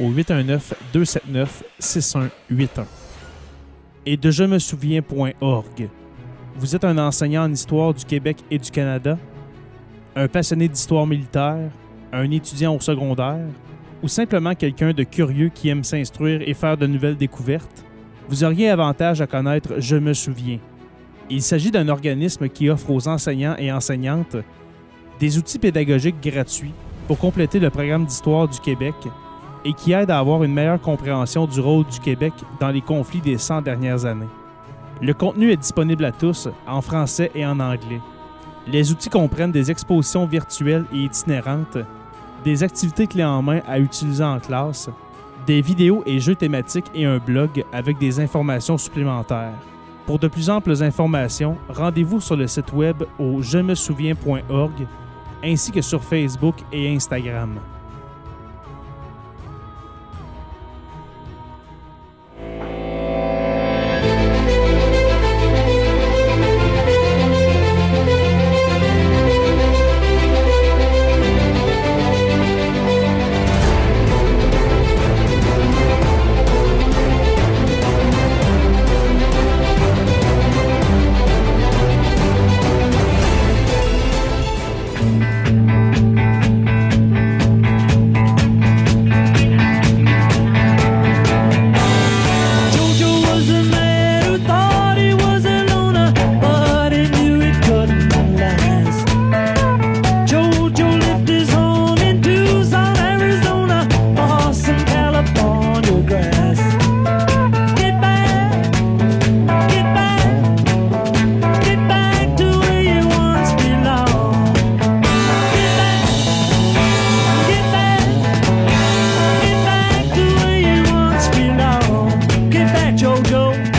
au 819-279-6181. Et de je me souviens.org. Vous êtes un enseignant en histoire du Québec et du Canada? un passionné d'histoire militaire, un étudiant au secondaire, ou simplement quelqu'un de curieux qui aime s'instruire et faire de nouvelles découvertes, vous auriez avantage à connaître Je me souviens. Il s'agit d'un organisme qui offre aux enseignants et enseignantes des outils pédagogiques gratuits pour compléter le programme d'histoire du Québec et qui aide à avoir une meilleure compréhension du rôle du Québec dans les conflits des 100 dernières années. Le contenu est disponible à tous en français et en anglais. Les outils comprennent des expositions virtuelles et itinérantes, des activités clés en main à utiliser en classe, des vidéos et jeux thématiques et un blog avec des informations supplémentaires. Pour de plus amples informations, rendez-vous sur le site web au je me souviens.org ainsi que sur Facebook et Instagram. go.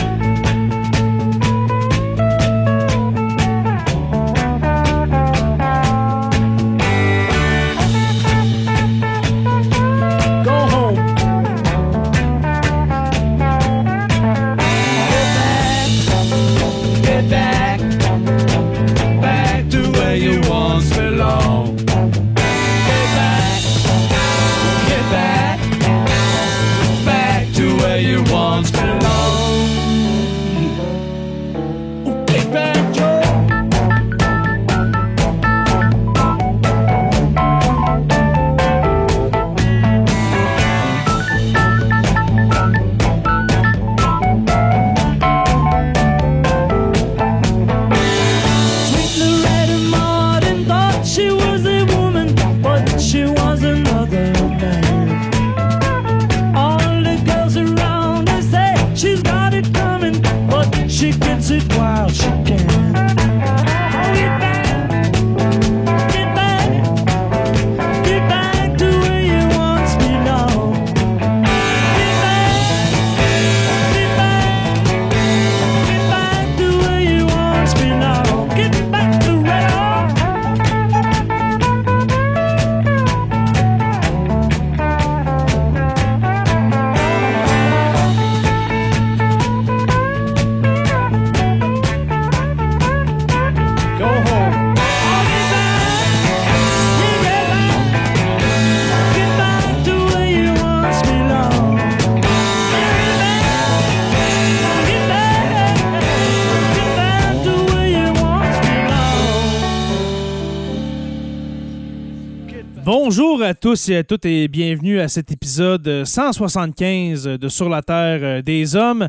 À tous et à toutes et bienvenue à cet épisode 175 de Sur la Terre des Hommes.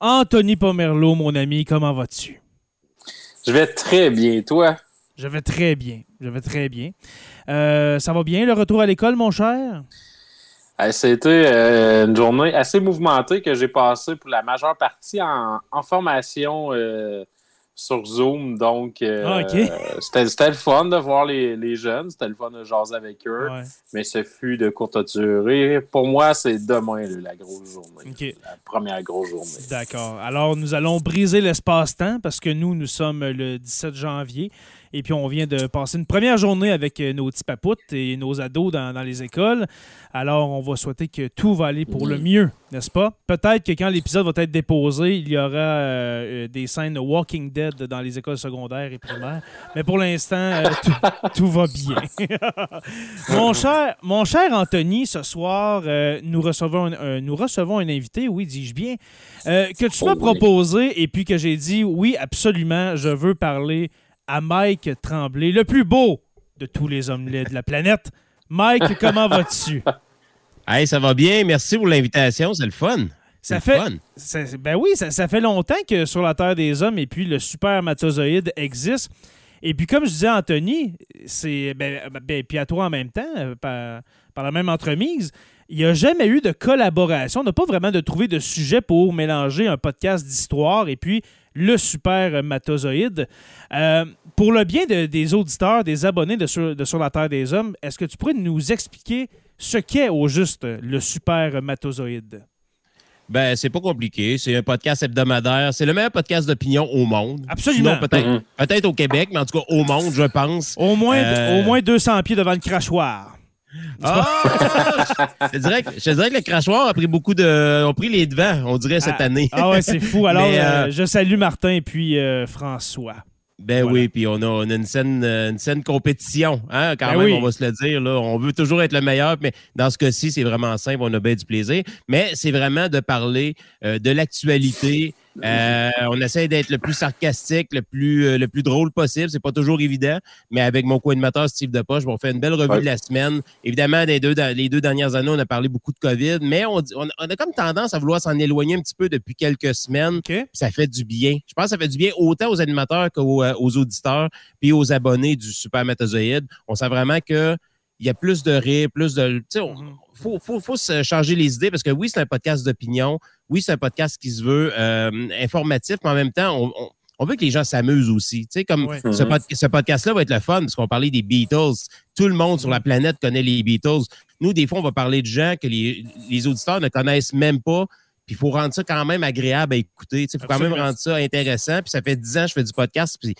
Anthony Pomerleau, mon ami, comment vas-tu? Je vais très bien, toi? Je vais très bien, je vais très bien. Euh, ça va bien, le retour à l'école, mon cher? C'était euh, une journée assez mouvementée que j'ai passée pour la majeure partie en, formation euh, sur Zoom. Donc, euh, ah, c'était le fun de voir les, jeunes, c'était le fun de jaser avec eux, mais ce fut de courte durée. Pour moi, c'est demain la grosse journée, la première grosse journée. D'accord. Alors, nous allons briser l'espace-temps parce que nous, nous sommes le 17 janvier. Et puis, on vient de passer une première journée avec euh, nos petits papoutes et nos ados dans, les écoles. Alors, on va souhaiter que tout va aller pour le mieux, n'est-ce pas? Peut-être que quand l'épisode va être déposé, il y aura euh, euh, des scènes de Walking Dead dans les écoles secondaires et primaires. Mais pour l'instant, tout, va bien. mon, cher, mon cher Anthony, ce soir, nous, recevons un, nous recevons un invité, oui, dis-je bien, que tu m'as oh proposé et puis que j'ai dit, oui, absolument, je veux parler à Mike Tremblay, le plus beau de tous les hommes de la planète. Mike, comment vas-tu? Hey, ça va bien. Merci pour l'invitation. C'est le fun. Ça fait, fun. ben oui, ça, fait longtemps que sur la Terre des Hommes et puis le supermatozoïde existe. Et puis, comme je disais à Anthony, c'est ben, ben, puis à toi en même temps, euh, par, par la même entremise, il n'y a jamais eu de collaboration. On n'a pas vraiment de trouvé de sujet pour mélanger un podcast d'histoire et puis le super matozoïde. Euh, pour le bien des auditeurs, des abonnés de sur, la Terre des Hommes, est-ce que tu pourrais nous expliquer ce qu'est au juste le super matozoïde? Ben, c'est pas compliqué. C'est un podcast hebdomadaire. C'est le meilleur podcast d'opinion au monde. Absolument. peut-être, mm-hmm. peut-être au Québec, mais en tout cas au monde, je pense. Au moins, euh, au moins 200 pieds devant le crachoir. Ah! je, dirais que, le crachoir a pris beaucoup de. ont pris les devants, on dirait, cette ah. année. ah ouais, c'est fou. Alors, euh, euh, je salue Martin et puis euh, François. Ben oui, puis on a, une scène une scène compétition, hein, quand ben même, on va se le dire. Là. On veut toujours être le meilleur, mais dans ce cas-ci, c'est vraiment simple, on a bien du plaisir. Mais c'est vraiment de parler de l'actualité, euh, on essaie d'être le plus sarcastique, le plus, euh, le plus drôle possible. C'est pas toujours évident, mais avec mon co-animateur Steve Depoche, on fait une belle revue de la semaine. Évidemment, les deux, les deux dernières années, on a parlé beaucoup de COVID, mais on, on, a comme tendance à vouloir s'en éloigner un petit peu depuis quelques semaines. Ça fait du bien. Je pense que ça fait du bien autant aux animateurs qu'aux euh, auditeurs puis aux abonnés du Super Métazoïde. On sait vraiment que il y a plus de rire, plus de. Il mm-hmm. faut, faut, faut, se changer les idées parce que oui, c'est un podcast d'opinion. Oui, c'est un podcast qui se veut euh, informatif, mais en même temps, on, on, veut que les gens s'amusent aussi. Tu sais, comme ce, mm-hmm. podcast-là va être le fun parce qu'on parlait des Beatles. Tout le monde sur la mm-hmm. planète connaît les Beatles. Nous, des fois, on va parler de gens que les, les auditeurs ne connaissent même pas. Puis il faut rendre ça quand même agréable à écouter. Il faut quand même rendre ça intéressant. Puis ça fait dix ans que je fais du podcast. Puis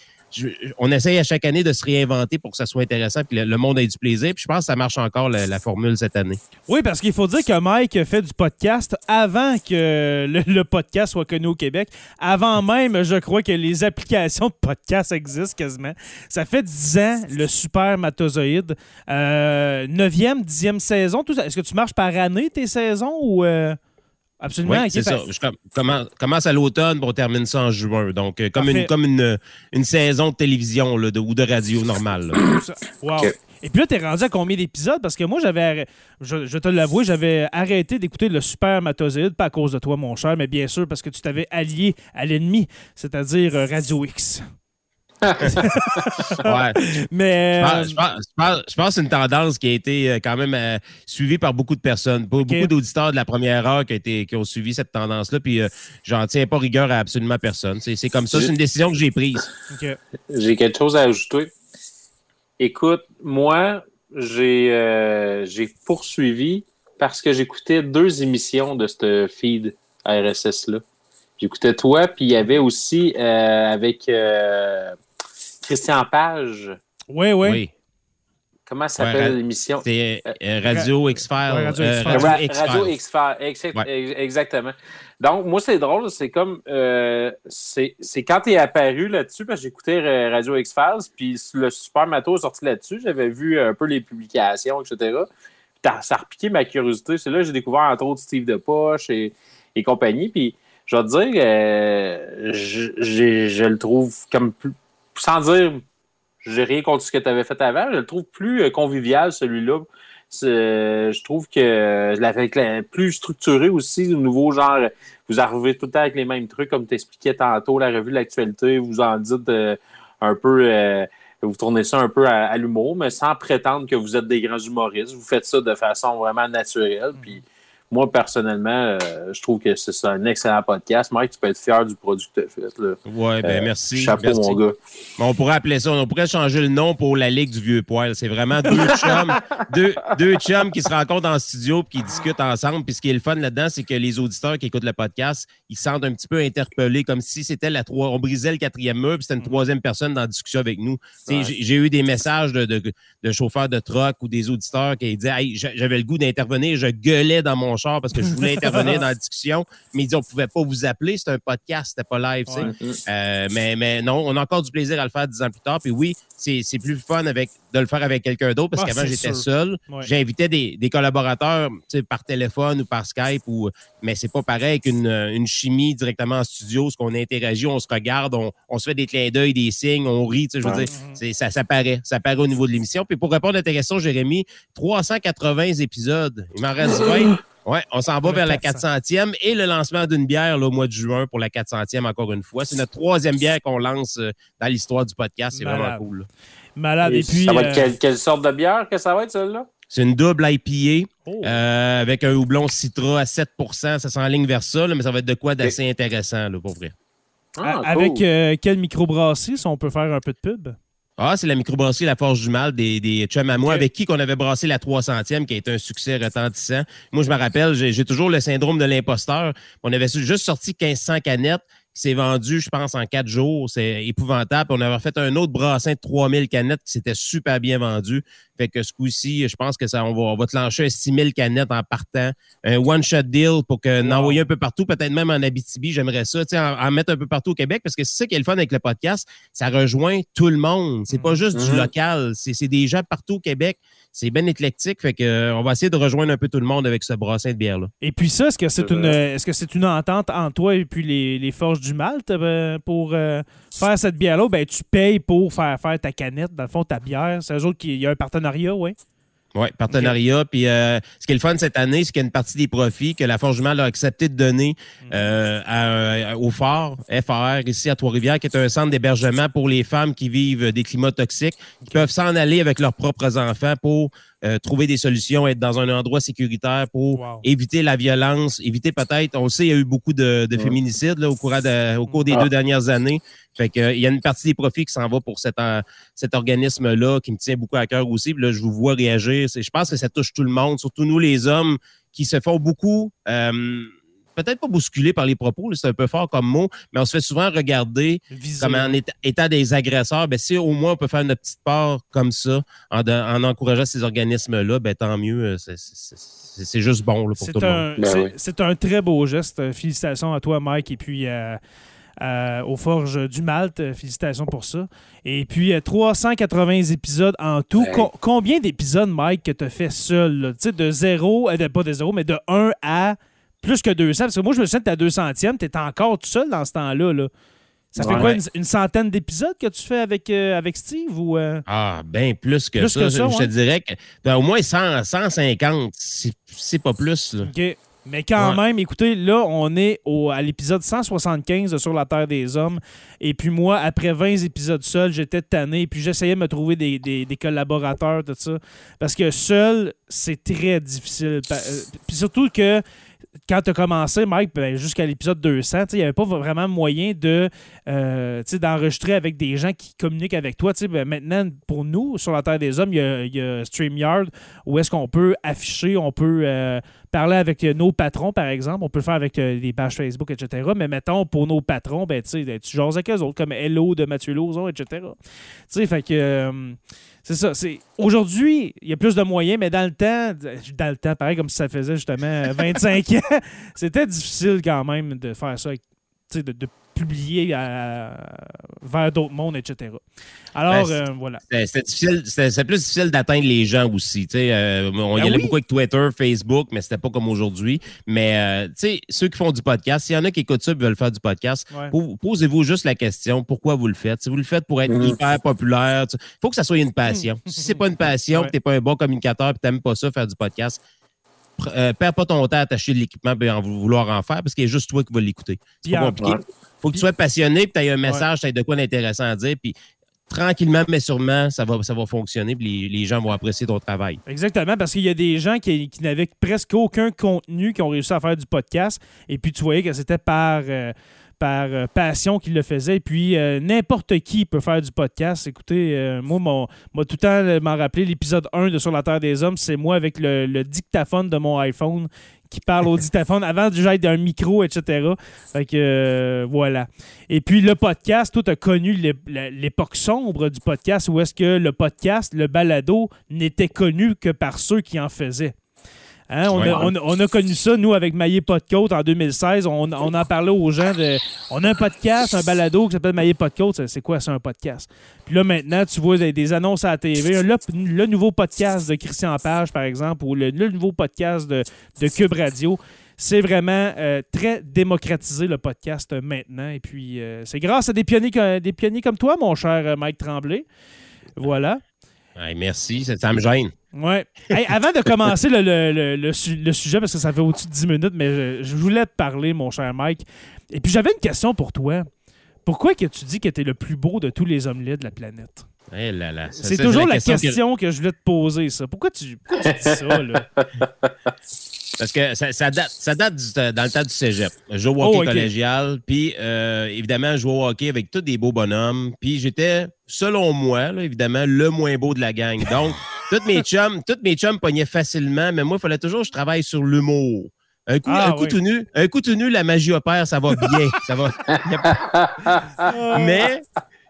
on essaye à chaque année de se réinventer pour que ça soit intéressant puis le, monde ait du plaisir. Puis je pense que ça marche encore la, formule cette année. Oui, parce qu'il faut dire que Mike fait du podcast avant que le, podcast soit connu au Québec. Avant même, je crois que les applications de podcast existent quasiment. Ça fait dix ans, le super matozoïde. Euh, neuvième, dixième saison. Est-ce que tu marches par année tes saisons ou. Euh? Absolument. c'est ça. Je commence, à l'automne, pour terminer ça en juin. Donc, euh, comme, une, comme une, une, saison de télévision là, de, ou de radio normale. wow. Et puis là, t'es rendu à combien d'épisodes? Parce que moi, j'avais, je, te l'avoue, j'avais arrêté d'écouter le Super Matozoïde, pas à cause de toi, mon cher, mais bien sûr parce que tu t'avais allié à l'ennemi, c'est-à-dire euh, Radio X. ouais. Mais. Je pense, que c'est une tendance qui a été euh, quand même euh, suivie par beaucoup de personnes. Beaucoup d'auditeurs de la première heure qui, a été, qui ont suivi cette tendance-là. Puis euh, j'en tiens pas rigueur à absolument personne. C'est comme ça. C'est une décision que j'ai prise. J'ai quelque chose à ajouter. Écoute, moi, j'ai poursuivi parce que j'écoutais deux émissions de ce feed RSS-là. J'écoutais toi, puis il y avait aussi avec Christian Page. Oui, oui. Comment s'appelle l'émission? C'est euh, Radio X-Files. Radio X-Files. exactement. Donc, moi, c'est drôle. C'est comme. Euh, c'est quand tu es apparu là-dessus, parce que j'écoutais euh, Radio X-Files, puis le Super Mato est sorti là-dessus. J'avais vu un peu les publications, etc. ça a repiqué ma curiosité. C'est là que j'ai découvert, entre autres, Steve Depoche et, et compagnie. Puis, je vais te dire, je, je le trouve comme plus sans dire j'ai rien contre ce que tu avais fait avant, je le trouve plus euh, convivial, celui-là. je trouve que la, plus structuré aussi, au nouveau genre, vous arrivez tout le temps avec les mêmes trucs, comme tu expliquais tantôt, la revue de l'actualité, vous en dites euh, un peu, euh, vous tournez ça un peu à, l'humour, mais sans prétendre que vous êtes des grands humoristes. Vous faites ça de façon vraiment naturelle. Puis moi, personnellement, euh, je trouve que c'est un excellent podcast. Mike, tu peux être fier du produit que tu as fait. Oui, ben euh, merci. Chapeau, mon gars. On pourrait appeler ça, on pourrait changer le nom pour la Ligue du Vieux Poil. C'est vraiment deux chums, deux, deux chums qui se rencontrent en studio et qui discutent ensemble. Puis ce qui est le fun là-dedans, c'est que les auditeurs qui écoutent le podcast, ils sentent un petit peu interpellés, comme si c'était la trois. On brisait le quatrième mur, puis c'était une mm. troisième personne dans la discussion avec nous. J'ai eu des messages de, de, chauffeurs de truck ou des auditeurs qui disaient j'avais le goût d'intervenir, je gueulais dans mon char parce que je voulais intervenir dans la discussion, mais ils dit on pouvait pas vous appeler, c'était un podcast, c'était pas live. Euh, mais, mais non, on a encore du plaisir à le faire dix ans plus tard. Puis oui, c'est plus fun avec, de le faire avec quelqu'un d'autre parce qu'avant j'étais seul. J'invitais des, des, collaborateurs par téléphone ou par Skype, ou, mais c'est pas pareil qu'une une chimie directement en studio, ce qu'on interagit, on se regarde, on, on, se fait des clins d'œil, des signes, on rit. Je veux dire, ça, ça paraît. Ça paraît au niveau de l'émission. Puis pour répondre à ta question, Jérémy, 380 épisodes. Il m'en reste 20. Oui, on s'en va vers la 400e et le lancement d'une bière au mois de juin pour la 400e encore une fois. C'est notre troisième bière qu'on lance euh, dans l'histoire du podcast. C'est vraiment cool. Malade. Et, puis, ça va être euh, quelle, sorte de bière que ça va être, celle-là? C'est une double IPA oh. euh, avec un houblon Citra à 7% Ça s'enligne vers ça, mais ça va être de quoi d'assez intéressant, là, pour vrai. Ah, avec quelle microbrasserie, si on peut faire un peu de pub? Ah, c'est la microbrasserie La Forge du Mal des, des chums à moi, avec qui qu'on avait brassé la 300e, qui a été un succès retentissant. Moi, je me rappelle, j'ai toujours le syndrome de l'imposteur. On avait juste sorti 1500 canettes qui s'est vendu, je pense, en quatre jours. C'est épouvantable. On avait fait un autre brassin de 3000 canettes qui s'était super bien vendu. Fait que ce coup-ci, je pense que ça, on va, on va te lancer 6000 canettes en partant. Un one-shot deal pour que n'envoyer un peu partout, peut-être même en Abitibi. J'aimerais ça, en, en mettre un peu partout au Québec parce que c'est ça qui est le fun avec le podcast. Ça rejoint tout le monde. C'est pas mm. juste du mm-hmm. local. C'est des gens partout au Québec c'est bien éclectique. Fait que, euh, on va essayer de rejoindre un peu tout le monde avec ce brassin de bière-là. Et puis ça, est-ce que c'est une, est-ce que c'est une entente entre toi et puis les, Forges du Malte euh, pour euh, faire cette bière-là? Ben, tu payes pour faire faire ta canette, dans le fond, ta bière. C'est eux autres qui y a un partenariat, oui? Oui, partenariat. Puis euh, ce qui est le fun cette année, c'est qu'il y a une partie des profits que la Forge a accepté de donner mm. euh, au phare, FAR, ici à Trois-Rivières, qui est un centre d'hébergement pour les femmes qui vivent des climats toxiques, qui peuvent s'en aller avec leurs propres enfants pour euh, trouver des solutions, être dans un endroit sécuritaire pour éviter la violence, éviter peut-être, on sait, il y a eu beaucoup de, féminicides au, cours au cours des ah. deux dernières années. Fait que, il y a une partie des profits qui s'en va pour cet, cet organisme-là qui me tient beaucoup à cœur aussi. Puis là, je vous vois réagir. Je pense que ça touche tout le monde, surtout nous les hommes qui se font beaucoup euh, peut-être pas bousculé par les propos, c'est un peu fort comme mot, mais on se fait souvent regarder comme en état, des agresseurs. Ben, si au moins on peut faire notre petite part comme ça, en, encourageant ces organismes-là, ben, tant mieux. Euh, c'est juste bon pour tout le monde. C'est un très beau geste. Félicitations à toi, Mike, et puis à. Aux Forges du Malte. Félicitations pour ça. Et puis, 380 épisodes en tout. combien d'épisodes, Mike, que tu as fait seul? Tu sais, de zéro, euh, pas de zéro, mais de 1 à plus que 200. Parce que moi, je me souviens que ta 200e, tu étais encore tout seul dans ce temps-là. Là. Ça fait quoi, une, centaine d'épisodes que tu fais avec, euh, avec Steve? Ou, euh? Ah, bien plus que ça. je, te dirais que ben, au moins 100, 150, c'est pas plus. OK. Mais quand même, écoutez, là, on est au, à l'épisode 175 de Sur la Terre des Hommes. Et puis moi, après 20 épisodes seul, j'étais tanné. Puis j'essayais de me trouver des, des, des, collaborateurs, tout ça. Parce que seul, c'est très difficile. Euh, puis surtout que quand tu as commencé, Mike, ben, jusqu'à l'épisode 200, il n'y avait pas vraiment moyen de euh, d'enregistrer avec des gens qui communiquent avec toi. Ben, maintenant, pour nous, sur la Terre des Hommes, il y a, StreamYard où est-ce qu'on peut afficher, on peut euh, parler avec nos patrons, par exemple. On peut le faire avec euh, des pages Facebook, etc. Mais mettons, pour nos patrons, ben, tu jases avec eux autres, comme Hello de Mathieu Lauzon, etc. Fait que c'est ça. C'est aujourd'hui, il y a plus de moyens, mais dans le temps, dans le temps, pareil comme si ça faisait justement 25 ans, c'était difficile quand même de faire ça avec de, publier vers d'autres mondes, etc. Alors, ben, euh, voilà. C'est plus difficile d'atteindre les gens aussi. Euh, on y ben allait beaucoup avec Twitter, Facebook, mais c'était pas comme aujourd'hui. Mais euh, ceux qui font du podcast, s'il y en a qui écoutent ça et veulent faire du podcast, posez-vous juste la question pourquoi vous le faites? Si vous le faites pour être mm-hmm. hyper populaire, il faut que ça soit une passion. Si c'est pas une passion, que tu n'es pas un bon communicateur et tu n'aimes pas ça, faire du podcast, euh, perds pas ton temps à t'acheter de l'équipement et en vouloir en faire parce qu'il y a juste toi qui vas l'écouter. C'est pas compliqué. faut que tu sois passionné et que tu aies un message, tu aies de quoi d'intéressant à dire. Puis tranquillement, mais sûrement, ça va, ça va fonctionner puis les, gens vont apprécier ton travail. Exactement, parce qu'il y a des gens qui, n'avaient presque aucun contenu qui ont réussi à faire du podcast. Et puis tu voyais que c'était par. Euh, par euh, passion qu'il le faisait. Puis, euh, n'importe qui peut faire du podcast. Écoutez, euh, moi, moi, tout le temps m'en rappeler l'épisode 1 de Sur la Terre des Hommes, c'est moi avec le, dictaphone de mon iPhone qui parle au dictaphone avant déjà être un micro, etc. Fait que voilà. Et puis le podcast, toi, tu as connu l'époque sombre du podcast où est-ce que le podcast, le balado, n'était connu que par ceux qui en faisaient. Hein, on, a, connu ça, nous, avec Maillé Côte en 2016. On, on, en parlait aux gens. De, on a un podcast, un balado qui s'appelle Maillé Côte. C'est quoi, c'est un podcast? Puis là, maintenant, tu vois des, annonces à la TV. Le, nouveau podcast de Christian Page, par exemple, ou le, nouveau podcast de, de Cube Radio. C'est vraiment euh, très démocratisé, le podcast, euh, maintenant. Et puis, euh, c'est grâce à des pionniers, des pionniers comme toi, mon cher Mike Tremblay. Voilà. Merci, ça me gêne. Ouais. avant de commencer le, sujet, parce que ça fait au-dessus de 10 minutes, mais je, voulais te parler, mon cher Mike. Et puis j'avais une question pour toi. Pourquoi que tu dis que tu es le plus beau de tous les hommes de la planète? Eh c'est toujours la question, que... je voulais te poser, ça. Pourquoi tu, pourquoi tu dis ça, là? Parce que ça, date, ça date dans le temps du cégep. Je joue au hockey oh, collégial, puis euh, évidemment, je joue au hockey avec tous des beaux bonhommes. Puis j'étais, selon moi, évidemment, le moins beau de la gang. Donc, toutes mes chums, toutes mes chums pognaient facilement, mais moi, il fallait toujours que je travaille sur l'humour. Un coup, ah, un coup tout nu, un coup tout nu, la magie opère, ça va bien. ça va. mais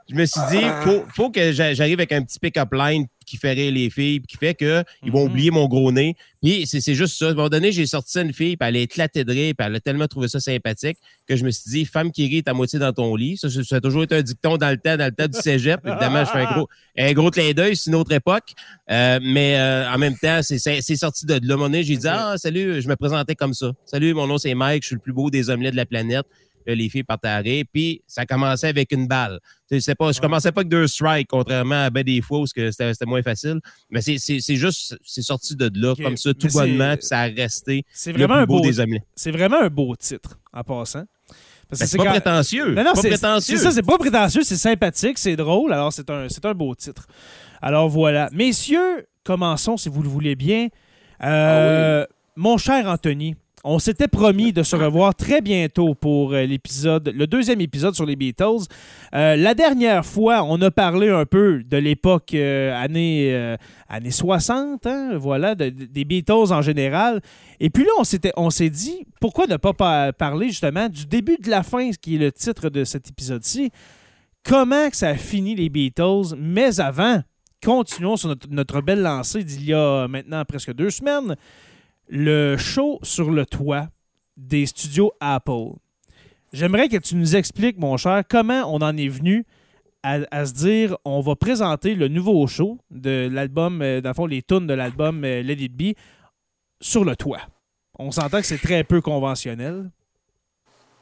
je me suis dit, faut, faut que j'arrive avec un petit pick-up line qui ferait les filles, qui fait qu'ils vont mhm. oublier mon gros nez. Puis c'est juste ça. À un moment donné, j'ai sorti ça une fille, puis elle a éclaté de rire, puis elle a tellement trouvé ça sympathique que je me suis dit, femme qui rit, à moitié dans ton lit. Ça, ça, a toujours été un dicton dans le temps, dans le temps du cégep. Évidemment, je fais un gros, un gros clin d'œil, c'est une autre époque. Euh, mais euh, en même temps, c'est sorti de, là. À un moment donné, j'ai dit, ah, salut, je me présentais comme ça. Salut, mon nom c'est Mike, je suis le plus beau des omelettes de la planète les filles partaient à puis ça commençait avec une balle. Pas, je commençais pas avec deux strikes, contrairement à ben des fois où c'était moins facile. Mais c'est juste, c'est sorti de là, comme ça, tout bonnement, puis ça a resté le vraiment plus beau, des amis. C'est vraiment un beau titre, en passant. Ben, c'est pas prétentieux. Non, non, c'est ça, c'est pas prétentieux, c'est sympathique, c'est drôle, alors c'est un, un beau titre. Alors voilà. Messieurs, commençons si vous le voulez bien. Euh, ah mon cher Anthony, on s'était promis de se revoir très bientôt pour euh, l'épisode, le deuxième épisode sur les Beatles. Euh, la dernière fois, on a parlé un peu de l'époque euh, années, années 60, hein, voilà, des Beatles en général. Et puis là, on s'était, s'est dit, pourquoi ne pas parler justement du début de la fin, qui est le titre de cet épisode-ci. Comment ça a fini les Beatles, mais avant, continuons sur notre belle lancée d'il y a maintenant presque deux semaines le show sur le toit des studios Apple. J'aimerais que tu nous expliques, mon cher, comment on en est venu à, se dire on va présenter le nouveau show de l'album, euh, dans le fond, les tunes de l'album euh, Let It Be sur le toit. On s'entend que c'est très peu conventionnel.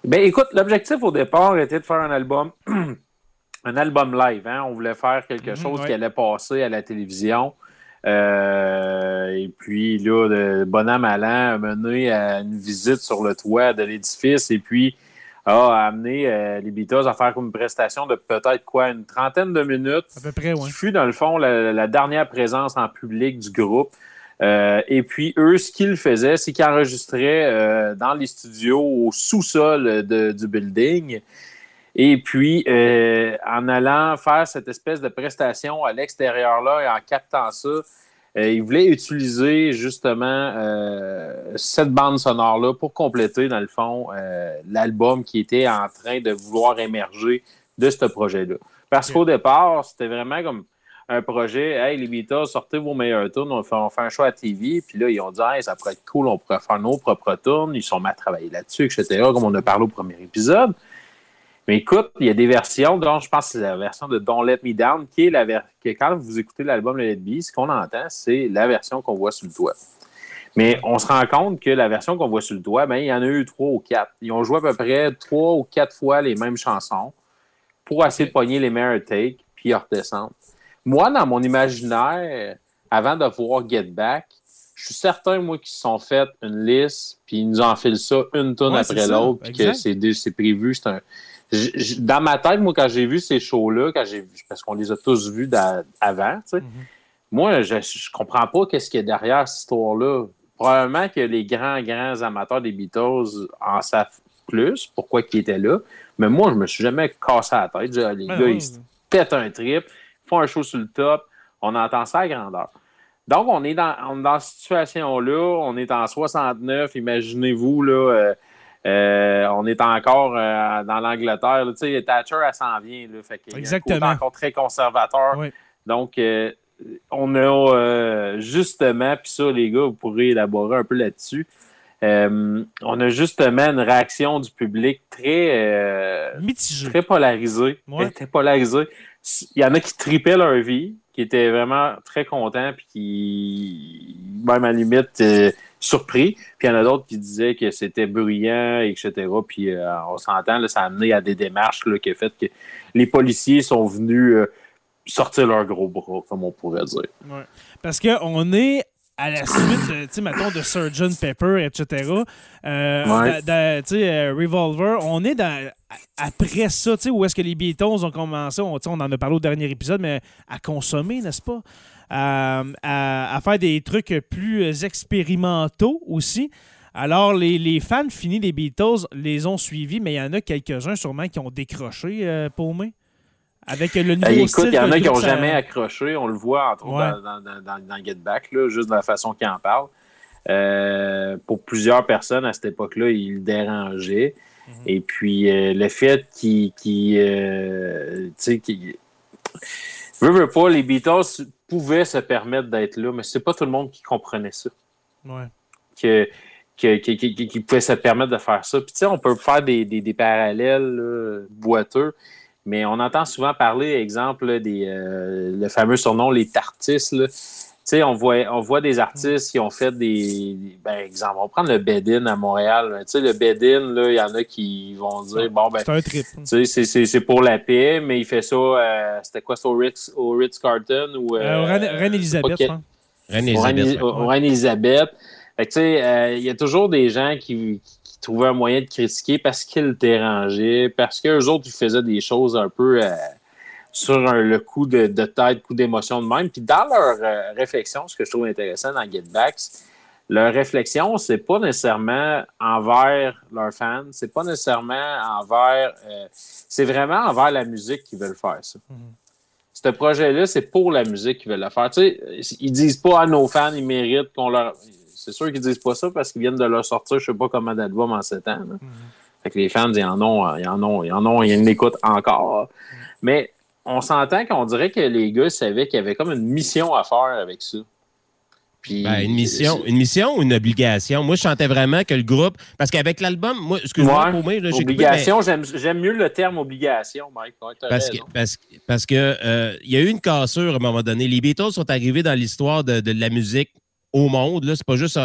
Ben écoute, l'objectif au départ était de faire un album, un album live. Hein. On voulait faire quelque mhm, chose qui allait passer à la télévision. Euh, et puis, là, le bonhomme allant a mené à une visite sur le toit de l'édifice et puis a amené euh, les Beatles à faire comme une prestation de peut-être quoi, une trentaine de minutes. À peu près, oui. Qui fut, dans le fond, la, dernière présence en public du groupe. Euh, et puis, eux, ce qu'ils faisaient, c'est qu'ils enregistraient dans les studios au sous-sol du building. Et puis, euh, en allant faire cette espèce de prestation à l'extérieur là et en captant ça, euh, il voulait utiliser justement euh, cette bande sonore-là pour compléter, dans le fond, l'album qui était en train de vouloir émerger de ce projet-là. Parce qu'au départ, c'était vraiment comme un projet, hey, les Beatles, sortez vos meilleurs tours, on fait, on fait un show à TV. Puis là, ils ont dit, hey, ça pourrait être cool, on pourrait faire nos propres tours. Ils sont mal travaillés là-dessus, etc., comme on a parlé au premier épisode. Mais écoute, il y a des versions, dont je pense que c'est la version de Don't Let Me Down, qui est la version que quand vous écoutez l'album Let It Be, ce qu'on entend, c'est la version qu'on voit sur le toit. Mais on se rend compte que la version qu'on voit sur le toit, ben, il y en a eu trois ou quatre. Ils ont joué à peu près trois ou quatre fois les mêmes chansons pour essayer de pogner les meilleurs takes, puis redescendre. Moi, dans mon imaginaire, avant de voir Get Back, je suis certain, moi, qu'ils se sont fait une liste, puis ils nous enfilent ça une tonne après l'autre, puis que c'est prévu. C'est un... dans ma tête, moi, quand j'ai vu ces shows-là, quand j'ai parce qu'on les a tous vus avant, tu sais, mm-hmm. moi, je, je comprends pas qu'est-ce qu'il y a derrière cette histoire-là. Probablement que les grands, grands amateurs des Beatles en savent plus, pourquoi ils étaient là. Mais moi, je me suis jamais cassé la tête. Les ben gars, ils se pètent un trip, font un show sur le top, on entend ça à grandeur. Donc, on est dans, dans cette situation-là, on est en 69, imaginez-vous, là, euh, euh, on est encore euh, dans l'Angleterre. Tu sais, Thatcher, elle s'en vient. Là, fait Exactement. encore très conservateur. Donc, on a justement, puis ça, les gars, vous pourrez élaborer un peu là-dessus. on a justement une réaction du public très mitigée, très polarisée. Très polarisée. Il y en a qui tripaient leur vie, qui étaient vraiment très contents, puis qui, même à la limite, euh, surpris. Puis il y en a d'autres qui disaient que c'était bruyant, etc. Puis euh, on s'entend, ça a amené à des démarches là, qui a fait que les policiers sont venus euh, sortir leur gros bras, comme on pourrait dire. Ouais. Parce qu'on est à la suite, tu sais, mettons, de Surgeon Pepper, etc., euh, tu sais, euh, Revolver, on est dans, après ça, tu sais, où est-ce que les Beatles ont commencé, on, on en a parlé au dernier épisode, mais à consommer, n'est-ce pas? à, faire des trucs plus expérimentaux aussi. Alors, les, les, fans finis des Beatles les ont suivis, mais il y en a quelques-uns sûrement qui ont décroché, euh, pour moi. Avec le nouveau Écoute, il y en a qui n'ont jamais accroché. On le voit, entre autres, dans, Get Back, là, juste de la façon qu'il en parle. Euh, pour plusieurs personnes à cette époque-là, il dérangeait. Mhm. Et puis, euh, le fait qu'il. Qu euh, tu sais, Veux, veux pas, les Beatles pouvaient se permettre d'être là, mais c'est pas tout le monde qui comprenait ça. Ouais. Que, qui, qui, pouvait se permettre de faire ça. Puis, tu sais, on peut faire des, des, des parallèles boiteux. Mais on entend souvent parler, exemple, des euh, le fameux surnom les tartistes. Tu sais, on voit, on voit des artistes qui ont fait des. Ben, exemple, on va prendre le Bedin à Montréal. Tu sais, le Bedin, là, il y en a qui vont dire bon, ben. C'est un trip. Tu sais, c'est pour la paix, mais il fait ça. Euh, C'était quoi, ça, au Ritz, au Ritz Carton ou. Euh, Reine, Elisabeth, je Reine Elisabeth. Reine Elisabeth. tu sais, il y a toujours des gens qui, trouver un moyen de critiquer parce qu'ils dérangeaient, parce qu'eux autres, ils faisaient des choses un peu euh, sur le coup de, tête, coup d'émotion de même. Puis dans leur euh, réflexion, ce que je trouve intéressant dans Get Back, leur réflexion, c'est pas nécessairement envers leurs fans, c'est pas nécessairement envers. Euh, c'est vraiment envers la musique qu'ils veulent faire ça. Mm-hmm. Ce projet-là, c'est pour la musique qu'ils veulent le faire. Tu sais, ils disent pas à nos fans, ils méritent qu'on leur c'est sûr qu'ils disent pas ça parce qu'ils viennent de leur sortir, je sais pas comment d'album en 7 ans. Fait que les fans, ils en ont, ils en ont, ils en ont, ils en écoutent encore. Mais on s'entend qu'on dirait que les gars savaient qu'il y avait comme une mission à faire avec ça. Puis, ben, une mission, une mission ou une obligation? Moi, je sentais vraiment que le groupe. Parce qu'avec l'album, moi, excuse-moi moi. obligation, j'aime mieux le terme obligation, Mike. parce, que, parce, que euh, il y a eu une cassure à un moment donné. Les Beatles sont arrivés dans l'histoire de, la musique au monde. Ce n'est pas juste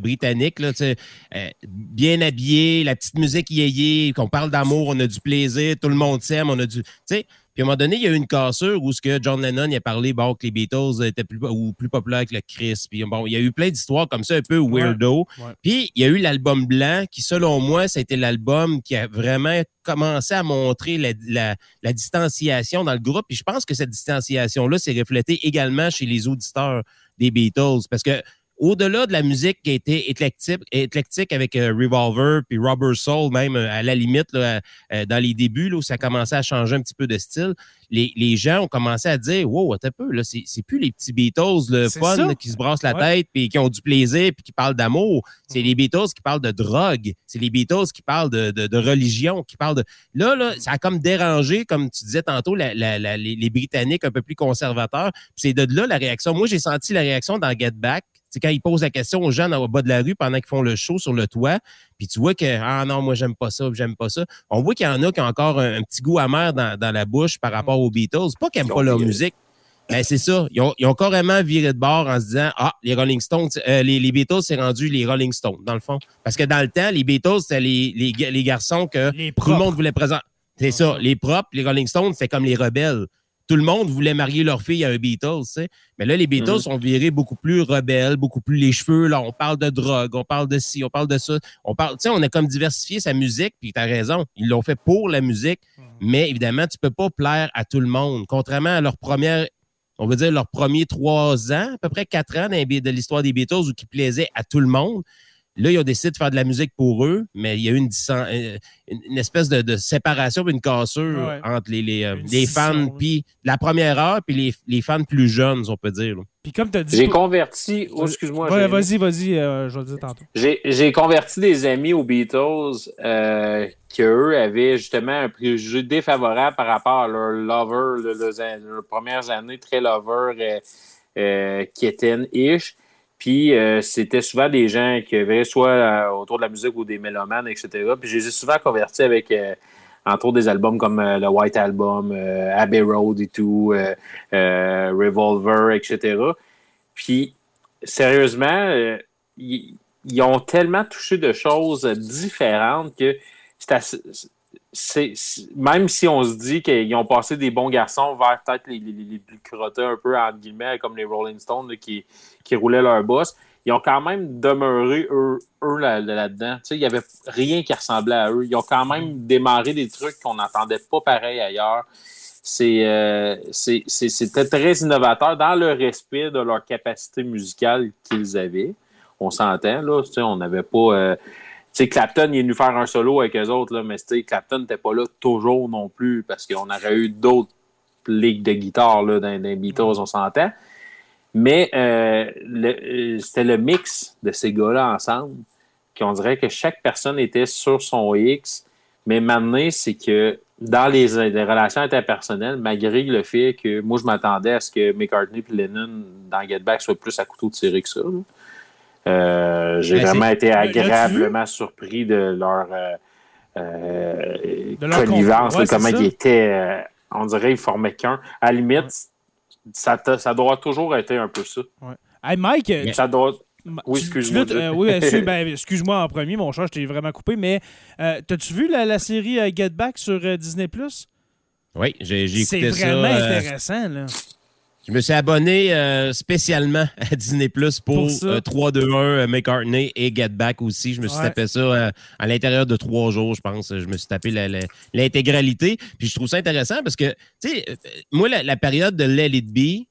britannique. Là, euh, bien habillé, la petite musique yéyé, qu'on parle d'amour, on a du plaisir, tout le monde s'aime, on a du. Puis à un moment donné, il y a eu une cassure où ce que John Lennon a parlé bon, que les Beatles étaient plus, ou plus populaires que le Chris. Puis bon, il y a eu plein d'histoires comme ça, un peu weirdo. Puis il y a eu l'album blanc, qui selon moi, c'était l'album qui a vraiment commencé à montrer la, la, distanciation dans le groupe. Puis je pense que cette distanciation-là s'est reflétée également chez les auditeurs des Beatles. Parce que au-delà de la musique qui a été éclectique, éclectique avec euh, Revolver puis Rubber Soul, même euh, à la limite, là, euh, dans les débuts, là, où ça commençait à changer un petit peu de style, les, les gens ont commencé à dire Wow, un peu, là, c'est, c'est plus les petits Beatles, le fun, qui se brassent la tête puis qui ont du plaisir puis qui parlent d'amour. C'est les Beatles qui parlent de drogue. C'est les Beatles qui parlent de, de, religion, qui parlent de. Là, là, ça a comme dérangé, comme tu disais tantôt, la, la, les, les, Britanniques un peu plus conservateurs. c'est de là la réaction. Moi, j'ai senti la réaction dans Get Back C'est quand ils posent la question aux gens au bas de la rue pendant qu'ils font le show sur le toit, puis tu vois que ah non, moi j'aime pas ça, j'aime pas ça. On voit qu'il y en a qui ont encore un, petit goût amer dans, la bouche par rapport aux Beatles. Pas qu'ils n'aiment pas leur musique. Ben, c'est ça. Ils ont, carrément viré de bord en se disant Ah, les Rolling Stones, euh, les, Beatles, c'est rendu les Rolling Stones, dans le fond. Parce que dans le temps, les Beatles, c'était les, les, garçons que tout le monde voulait présenter. C'est ça. Les propres, les Rolling Stones, c'est comme les rebelles tout le monde voulait marier leur fille à un Beatles. Mais là, les Beatles mm. sont virés beaucoup plus rebelles, beaucoup plus les cheveux. Là, on parle de drogue, on parle de ci, on parle de ça. On parle, tu sais, on a comme diversifié sa musique, puis tu as raison. Ils l'ont fait pour la musique, mm. mais évidemment, tu peux pas plaire à tout le monde. Contrairement à leur première, on va dire leurs premiers trois ans, à peu près quatre ans de l'histoire des Beatles, où qui plaisaient à tout le monde. Là, ils ont décidé de faire de la musique pour eux, mais il y a eu une, euh, une espèce de, séparation, une cassure entre les, les, euh, fans, puis la première heure, puis les, les, fans plus jeunes, on peut dire. Puis comme tu as dit. J'ai converti. Oh, excuse-moi. vas-y, vas-y, euh, je vais le dire tantôt. J'ai converti des amis aux Beatles qui, eux, avaient justement un préjugé défavorable par rapport à leur lover, leurs premières années très lover, qui étaient ish. Puis euh, c'était souvent des gens qui avaient soit euh, autour de la musique ou des mélomanes, etc. Puis je les ai souvent convertis avec, euh, entre des albums comme le White Album, Abbey Road et tout, Revolver, etc. Puis sérieusement, ils ont tellement touché de choses différentes que c'est assez, même si on se dit qu'ils ont passé des bons garçons vers peut-être les, les, plus crottés un peu, entre guillemets, comme les Rolling Stones qui, qui roulaient leur boss, ils ont quand même demeuré eux, là-dedans. il n'y avait rien qui ressemblait à eux. Ils ont quand même démarré des trucs qu'on n'entendait pas pareil ailleurs. Euh, c'était très innovateur dans le respect de leur capacité musicale qu'ils avaient. On s'entend, là. On n'avait pas. Euh, sais, Clapton, il est venu faire un solo avec eux autres, là, mais Clapton n'était pas là toujours non plus parce qu'on aurait eu d'autres ligues de guitare là, dans, les Beatles, on s'entend. Mais euh, euh, c'était le mix de ces gars-là ensemble qu'on dirait que chaque personne était sur son X. Mais maintenant, c'est que dans les, relations interpersonnelles, malgré le fait que moi, je m'attendais à ce que McCartney et Lennon dans Get Back soient plus à couteau tiré que ça. Euh, j'ai ben, vraiment été agréablement surpris de leur, euh, euh connivence, de comment ils étaient. Euh, on dirait qu'ils formaient qu'un. À la limite, ça, ça doit toujours être un peu ça. Hey Mike, ça doit. Oui, excuse-moi. oui, ben, excuse-moi en premier, mon chat, je t'ai vraiment coupé, mais t'as-tu vu la, série Get Back sur Disney Plus? Oui, j'ai écouté ça. C'est vraiment intéressant, là. Je me suis abonné euh, spécialement à Disney Plus pour, 3, 2, 1, McCartney et Get Back aussi. Je me suis tapé ça euh, à l'intérieur de trois jours, je pense. Je me suis tapé l'intégralité. Puis je trouve ça intéressant parce que, tu sais, euh, moi, la, période de Let It Be,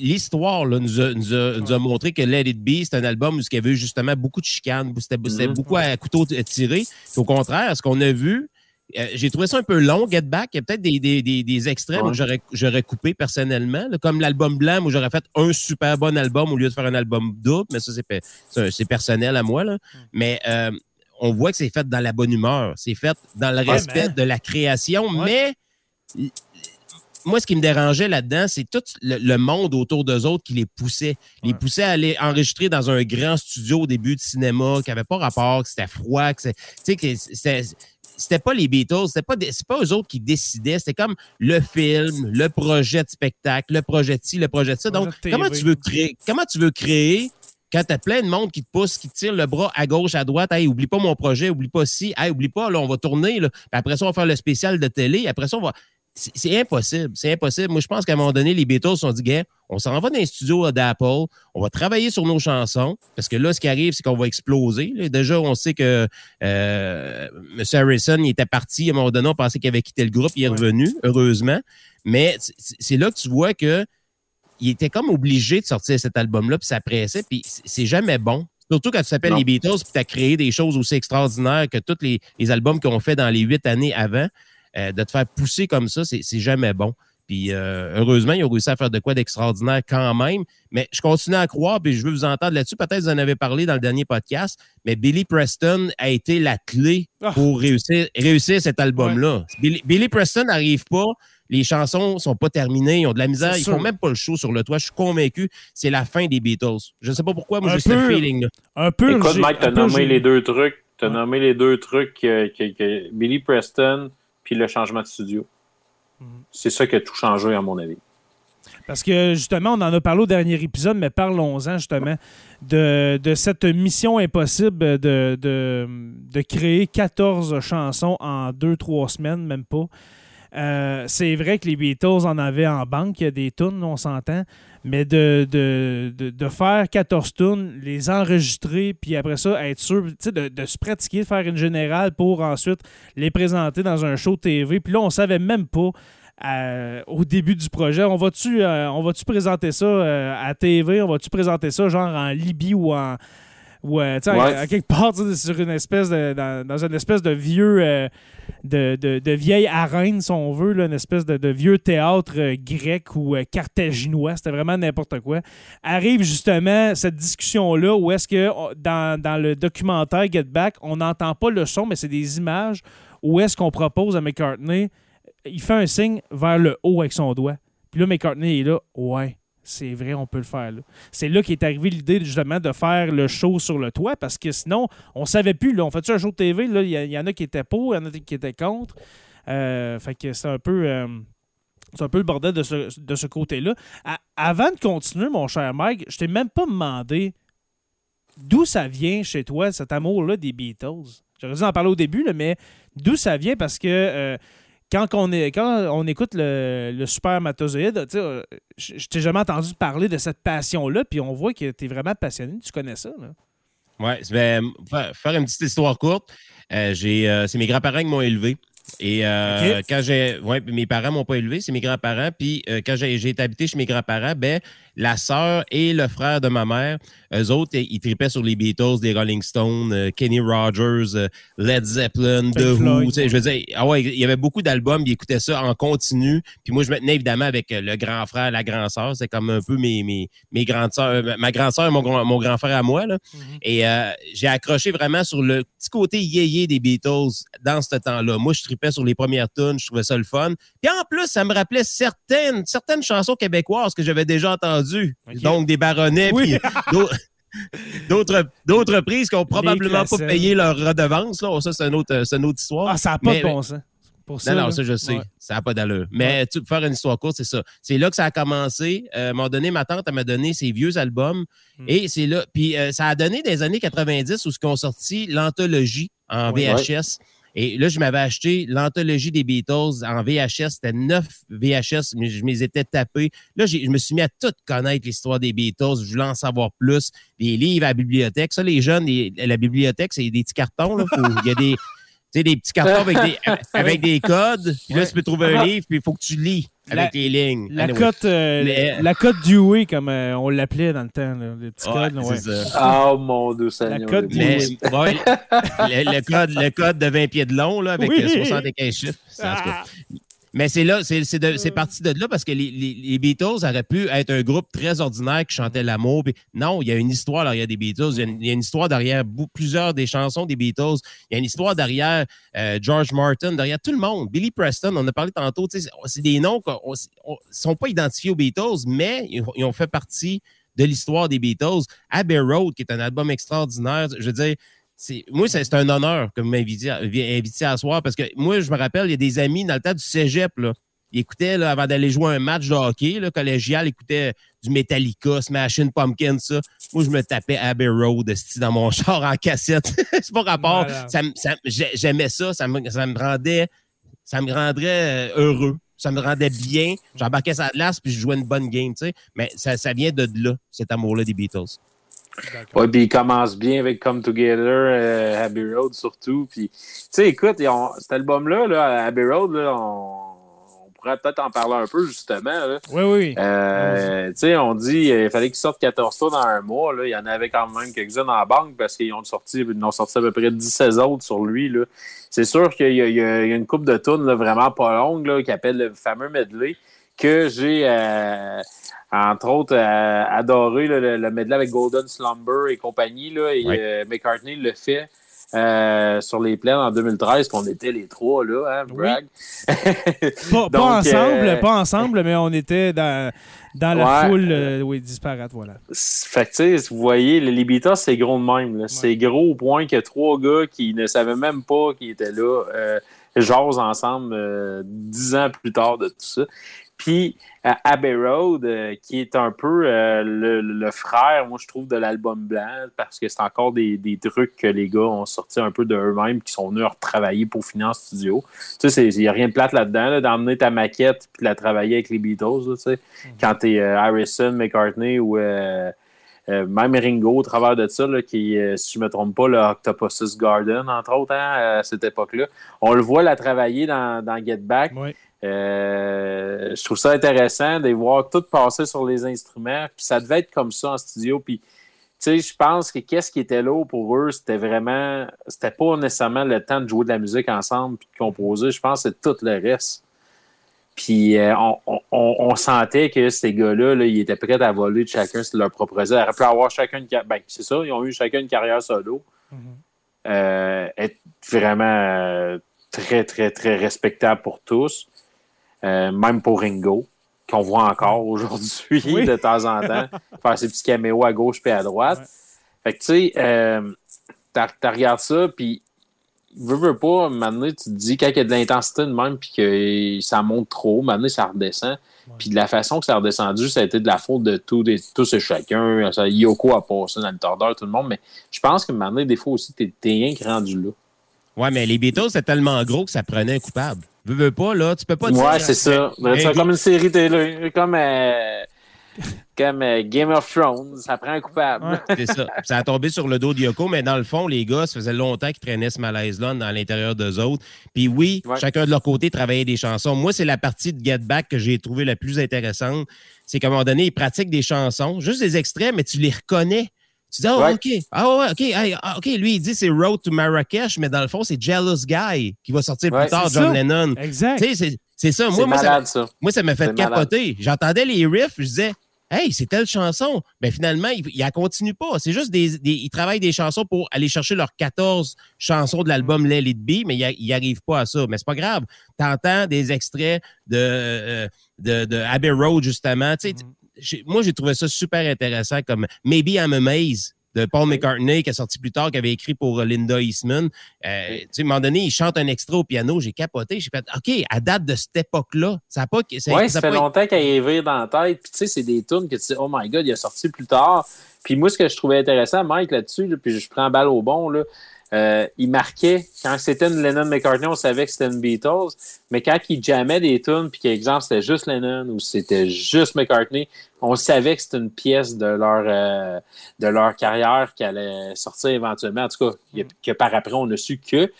l'histoire nous a, nous, a, montré que Let It Be, c'est un album où il y avait justement beaucoup de chicanes, c'était mm-hmm. beaucoup à couteau tiré. Au contraire, ce qu'on a vu, euh, j'ai trouvé ça un peu long, Get Back. Il y a peut-être des, des, des, des, extraits où j'aurais coupé personnellement, comme l'album blanc où j'aurais fait un super bon album au lieu de faire un album double, mais ça, c'est personnel à moi. Là. Mm. Mais euh, on voit que c'est fait dans la bonne humeur. C'est fait dans le respect de la création, mais moi, ce qui me dérangeait là-dedans, c'est tout le, monde autour d'eux autres qui les poussait. Les poussait à aller enregistrer dans un grand studio au début de cinéma qui n'avait pas rapport, que c'était froid, que c'était c'était pas les Beatles, c'était pas, pas eux autres qui décidaient, c'était comme le film, le projet de spectacle, le projet de ci, le projet de ça. Donc, comment tu veux créer, comment tu veux créer quand tu as plein de monde qui te pousse, qui te tire le bras à gauche, à droite, hey, oublie pas mon projet, oublie pas ci, hey, oublie pas, là, on va tourner, là. après ça, on va faire le spécial de télé, après ça, on va c'est impossible. C'est impossible. Moi, je pense qu'à un moment donné, les Beatles se sont dit, gars, on s'en va dans les studios d'Apple, on va travailler sur nos chansons, parce que là, ce qui arrive, c'est qu'on va exploser. Déjà, on sait que euh, M. Harrison, il était parti. À un moment donné, on pensait qu'il avait quitté le groupe. Il est revenu, heureusement. Mais c'est là que tu vois que il était comme obligé de sortir cet album-là, puis ça pressait, puis c'est jamais bon. Surtout quand tu s'appelles les Beatles, puis tu as créé des choses aussi extraordinaires que tous les, les albums qu'on fait dans les huit années avant. Euh, de te faire pousser comme ça, c'est jamais bon. Puis euh, heureusement, ils ont réussi à faire de quoi d'extraordinaire quand même. Mais je continue à croire, puis je veux vous entendre là-dessus. Peut-être que vous en avez parlé dans le dernier podcast, mais Billy Preston a été la clé ah. pour réussir, réussir cet album-là. Billy, Preston n'arrive pas, Les chansons sont pas terminées, ils ont de la misère, ils font même pas le show sur le toit. Je suis convaincu, c'est la fin des Beatles. Je ne sais pas pourquoi, moi j'ai ce feeling-là. Un peu. Écoute, Mike, t'as nommé les deux trucs. T'as nommé les deux trucs que, Billy Preston puis le changement de studio. Mhm. C'est ça qui a tout changé, à mon avis. Parce que justement, on en a parlé au dernier épisode, mais parlons-en justement de, cette mission impossible de, de, créer 14 chansons en 2-3 semaines, même pas. Euh, c'est vrai que les Beatles en avaient en banque, il y a des tunes, on s'entend, mais de, de, faire 14 tunes, les enregistrer, puis après ça, être sûr de, de se pratiquer, de faire une générale pour ensuite les présenter dans un show TV. Puis là, on savait même pas au début du projet. On va-tu euh, va présenter ça euh, à TV? On va-tu présenter ça genre en Libye ou en. Ou, euh, à, quelque part sur une espèce de, dans, une espèce de vieux de, de, vieille arène, si on veut, là, une espèce de, vieux théâtre grec ou carthaginois, c'était vraiment n'importe quoi. Arrive justement cette discussion-là où est-ce que dans, dans, le documentaire Get Back, on n'entend pas le son, mais c'est des images où est-ce qu'on propose à McCartney il fait un signe vers le haut avec son doigt. Puis là, McCartney est là. Ouais, c'est vrai, on peut le faire. C'est là qu'est arrivée l'idée justement de faire le show sur le toit parce que sinon, on savait plus. Là, on fait un show de TV? Il y, en a qui étaient pour, il y en a qui étaient contre. Euh, fait que c'est un peu. Euh, c'est un peu le bordel de ce, côté-là. avant de continuer, mon cher Mike, je t'ai même pas demandé d'où ça vient chez toi, cet amour-là des Beatles. J'aurais dû en parler au début, mais d'où ça vient? Parce que euh, quand on, est, quand on écoute le, le super matozoïde, euh, je t'ai jamais entendu parler de cette passion-là, puis on voit que tu es vraiment passionné, tu connais ça. Oui, ben, faire une petite histoire courte, euh, euh, c'est mes grands-parents qui m'ont élevé. Et quand j'ai. Ouais, mes parents m'ont pas élevé, c'est mes grands-parents. Puis quand j'ai été habité chez mes grands-parents, ben, la sœur et le frère de ma mère, eux autres, ils tripaient sur les Beatles, les Rolling Stones, euh, Kenny Rogers, euh, Led Zeppelin, The Who. Je veux dire, ah ouais, il y avait beaucoup d'albums, ils écoutaient ça en continu. Puis moi, je me tenais évidemment avec euh, le grand frère, la grande sœur. C'est comme un peu mes, mes, mes grandes sœurs, ma grande sœur et mon, mon grand frère à moi. Là. Mm-hmm. Et j'ai accroché vraiment sur le petit côté yéyé des Beatles dans ce temps-là. Moi, je tripais sur les premières tunes, je trouvais ça le fun. Puis en plus, ça me rappelait certaines, certaines chansons québécoises que j'avais déjà entendues donc, des baronnets, puis d'autres, d'autres prises qui n'ont probablement pas payé leur redevance. Là. Ça, c'est une autre, autre histoire. Ah, ça n'a pas de bon sens. Pour ça, non, non, ça, je sais. Ça n'a pas d'allure. Mais tu, pour faire une histoire courte, c'est ça. C'est là que ça a commencé. Euh, à un moment donné, ma tante, m'a donné ses vieux albums. Hmm. Et c'est là. Puis euh, ça a donné des années 90 où ce ont sorti l'anthologie en VHS. Et là, je m'avais acheté l'anthologie des Beatles en VHS. C'était neuf VHS, mais je me les étais tapés. Là, je me suis mis à tout connaître l'histoire des Beatles. Je voulais en savoir plus. Les livres à la bibliothèque. Ça, les jeunes, la bibliothèque, c'est des petits cartons. il y a des, des petits cartons avec des, avec des codes. Puis là, tu peux trouver un livre, puis il faut que tu lis avec les lignes. La cote euh, la cote Dewey, comme euh, on l'appelait dans le temps, les petits codes. Oh mon Dieu, Seigneur. La cote Dewey. le, code, le code de 20 pieds de long, là, avec 75 euh, chiffres. Ah. Mais c'est là, c'est parti de là parce que les, Beatles auraient pu être un groupe très ordinaire qui chantait l'amour. Non, il y a une histoire derrière des Beatles. Il y a une, histoire derrière plusieurs des chansons des Beatles. Il y a une histoire derrière George Martin, derrière tout le monde. Billy Preston, on a parlé tantôt. C'est des noms qui ne sont pas identifiés aux Beatles, mais ils ont fait partie de l'histoire des Beatles. Abbey Road, qui est un album extraordinaire. Je veux dire, moi, c'est un honneur que vous m'invitiez à soir parce que moi, je me rappelle, il y a des amis dans le temps du cégep, là, ils écoutaient, là, avant d'aller jouer un match de hockey, là, collégial, ils écoutaient du Metallica, Smashing Pumpkin, ça. Moi, je me tapais Abbey Road dans mon char en cassette. c'est pas rapport. J'aimais ça. Ça me, ça me rendait, ça me rendrait euh, heureux. Ça me rendait bien. J'embarquais sa glace puis je jouais une bonne game, tu sais. Mais ça, ça vient de là, cet amour-là des Beatles. Oui, puis il commence bien avec Come Together, euh, Abbey Road surtout. Puis, tu sais, écoute, cet album-là, là, Abbey Road, là, on, pourrait peut-être en parler un peu, justement. Oui, oui. Euh, tu sais, on dit qu'il fallait qu'il sorte 14 tours dans un mois. Là. Il y en avait quand même quelques-uns dans la banque parce qu'ils ont sorti, ils ont sorti à peu près 16 autres sur lui. C'est sûr qu'il y, a une coupe de tunes vraiment pas longue là, qui appelle le fameux medley que j'ai. Euh, entre autres, euh, adoré le, medley avec Golden Slumber et compagnie. Là, et euh, McCartney le fait sur les plaines en 2013, qu'on était les trois, là, hein, Bragg. pas, ensemble, pas ensemble, mais on était dans, dans la foule oui, disparate, voilà. Fait que, vous voyez, les Beatles, c'est gros de même. C'est gros au point que trois gars qui ne savaient même pas qu'ils étaient là, jasent ensemble dix ans plus tard de tout ça. Puis Abbey Road, euh, qui est un peu euh, le, frère, moi, je trouve, de l'album blanc, parce que c'est encore des, trucs que les gars ont sortis un peu d'eux-mêmes, qui sont venus retravailler pour finir en studio. Tu sais, il n'y a rien de plate là-dedans, d'emmener ta maquette puis de la travailler avec les Beatles, tu sais. Mm-hmm. Quand tu es euh, Harrison, McCartney ou même Ringo au travers de ça, qui, si je ne me trompe pas, le Octopus's Garden, entre autres, hein, à cette époque-là. On le voit la travailler dans, dans Get Back. Euh, je trouve ça intéressant de voir tout passer sur les instruments. Puis ça devait être comme ça en studio. Puis, tu sais, je pense que qu'est-ce qui était là pour eux, c'était vraiment. C'était pas nécessairement le temps de jouer de la musique ensemble puis de composer. Je pense que c'est tout le reste. Puis euh, on, sentait que ces gars-là, ils étaient prêts à voler de chacun leur propre auraient pu avoir chacun une Ben, c'est ça, ils ont eu chacun une carrière solo. Mm-hmm. Euh, être vraiment très, très, très respectable pour tous. Euh, même pour Ringo, qu'on voit encore aujourd'hui de temps en temps, faire ses petits caméos à gauche puis à droite. Fait que tu sais, euh, tu regardes ça, puis veux, veux pas, maintenant, tu te dis, quand il y a de l'intensité de même, puis que ça monte trop, maintenant, ça redescend. Puis de la façon que ça a redescendu, ça a été de la faute de tout, tous et chacun. Yoko a passé dans le tordeur, tout le monde. Mais je pense que maintenant, des fois aussi, t'es rien qui rendu là. Ouais, mais les Beatles, c'est tellement gros que ça prenait un coupable. Veux, veux pas, là, tu peux pas dire. Ouais, c'est ça. C'est comme une série télé, comme, euh, comme euh, Game of Thrones, ça prend un coupable. c'est ça. Ça a tombé sur le dos de Yoko, mais dans le fond, les gars, ça faisait longtemps qu'ils traînaient ce malaise-là dans l'intérieur d'eux autres. Puis oui, chacun de leur côté travaillait des chansons. Moi, c'est la partie de Get Back que j'ai trouvé la plus intéressante. C'est qu'à un moment donné, ils pratiquent des chansons, juste des extraits, mais tu les reconnais. Tu dis, oh, OK. Ah, ouais, OK. Ah, OK. Lui, il dit c'est Road to Marrakech, mais dans le fond, c'est Jealous Guy qui va sortir plus tard, John Lennon. Exact. C'est ça. Moi, moi, ça, moi, ça m'a fait capoter. J'entendais les riffs, je disais, Hey, c'est telle chanson. Mais ben, finalement, il, il continue pas. C'est juste des, des, Ils travaillent des chansons pour aller chercher leurs 14 chansons de l'album Let It Be, mais il n'y arrive pas à ça. Mais c'est pas grave. Tu entends des extraits de, euh, de, de Abbey Road, justement. Tu sais, mm-hmm moi, j'ai trouvé ça super intéressant comme Maybe I'm Amazed de Paul McCartney qui a sorti plus tard, qui avait écrit pour Linda Eastman. Euh, tu sais, à un moment donné, il chante un extra au piano, j'ai capoté, j'ai fait OK, à date de cette époque-là, ça n'a pas. Oui, ça, fait longtemps qu'il a dans la tête. Puis tu sais, c'est des tunes que tu sais, oh my god, il a sorti plus tard. Puis moi, ce que je trouvais intéressant, Mike, là-dessus, puis je prends balle au bon, là, euh, il marquait, quand c'était une Lennon McCartney, on savait que c'était une Beatles, mais quand il jammait des tunes, puis qu'exemple, c'était juste Lennon ou c'était juste McCartney, on savait que c'était une pièce de leur, euh, de leur carrière qui allait sortir éventuellement. En tout cas, que par après, on a su que.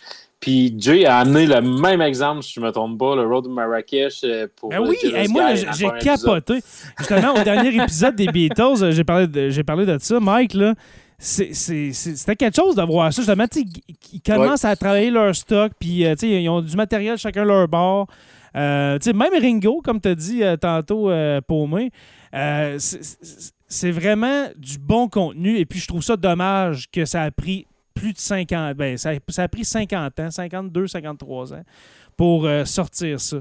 Puis Jay a amené le même exemple, si je ne me trompe pas, le Road to Marrakech euh, pour. Ben oui, moi j'ai capoté. Justement, au dernier épisode des Beatles, j'ai parlé, de, parlé de ça. Mike, là, c'était quelque chose de voir ça. Justement, ils commencent à travailler leur stock, puis euh, ils ont du matériel chacun leur bord. Euh, même Ringo, comme tu as dit euh, tantôt, Paumé, c'est vraiment du bon contenu. Et puis, je trouve ça dommage que ça a pris plus de 50 ben, ça, ça, a pris 50 ans, 52, 53 ans pour sortir ça.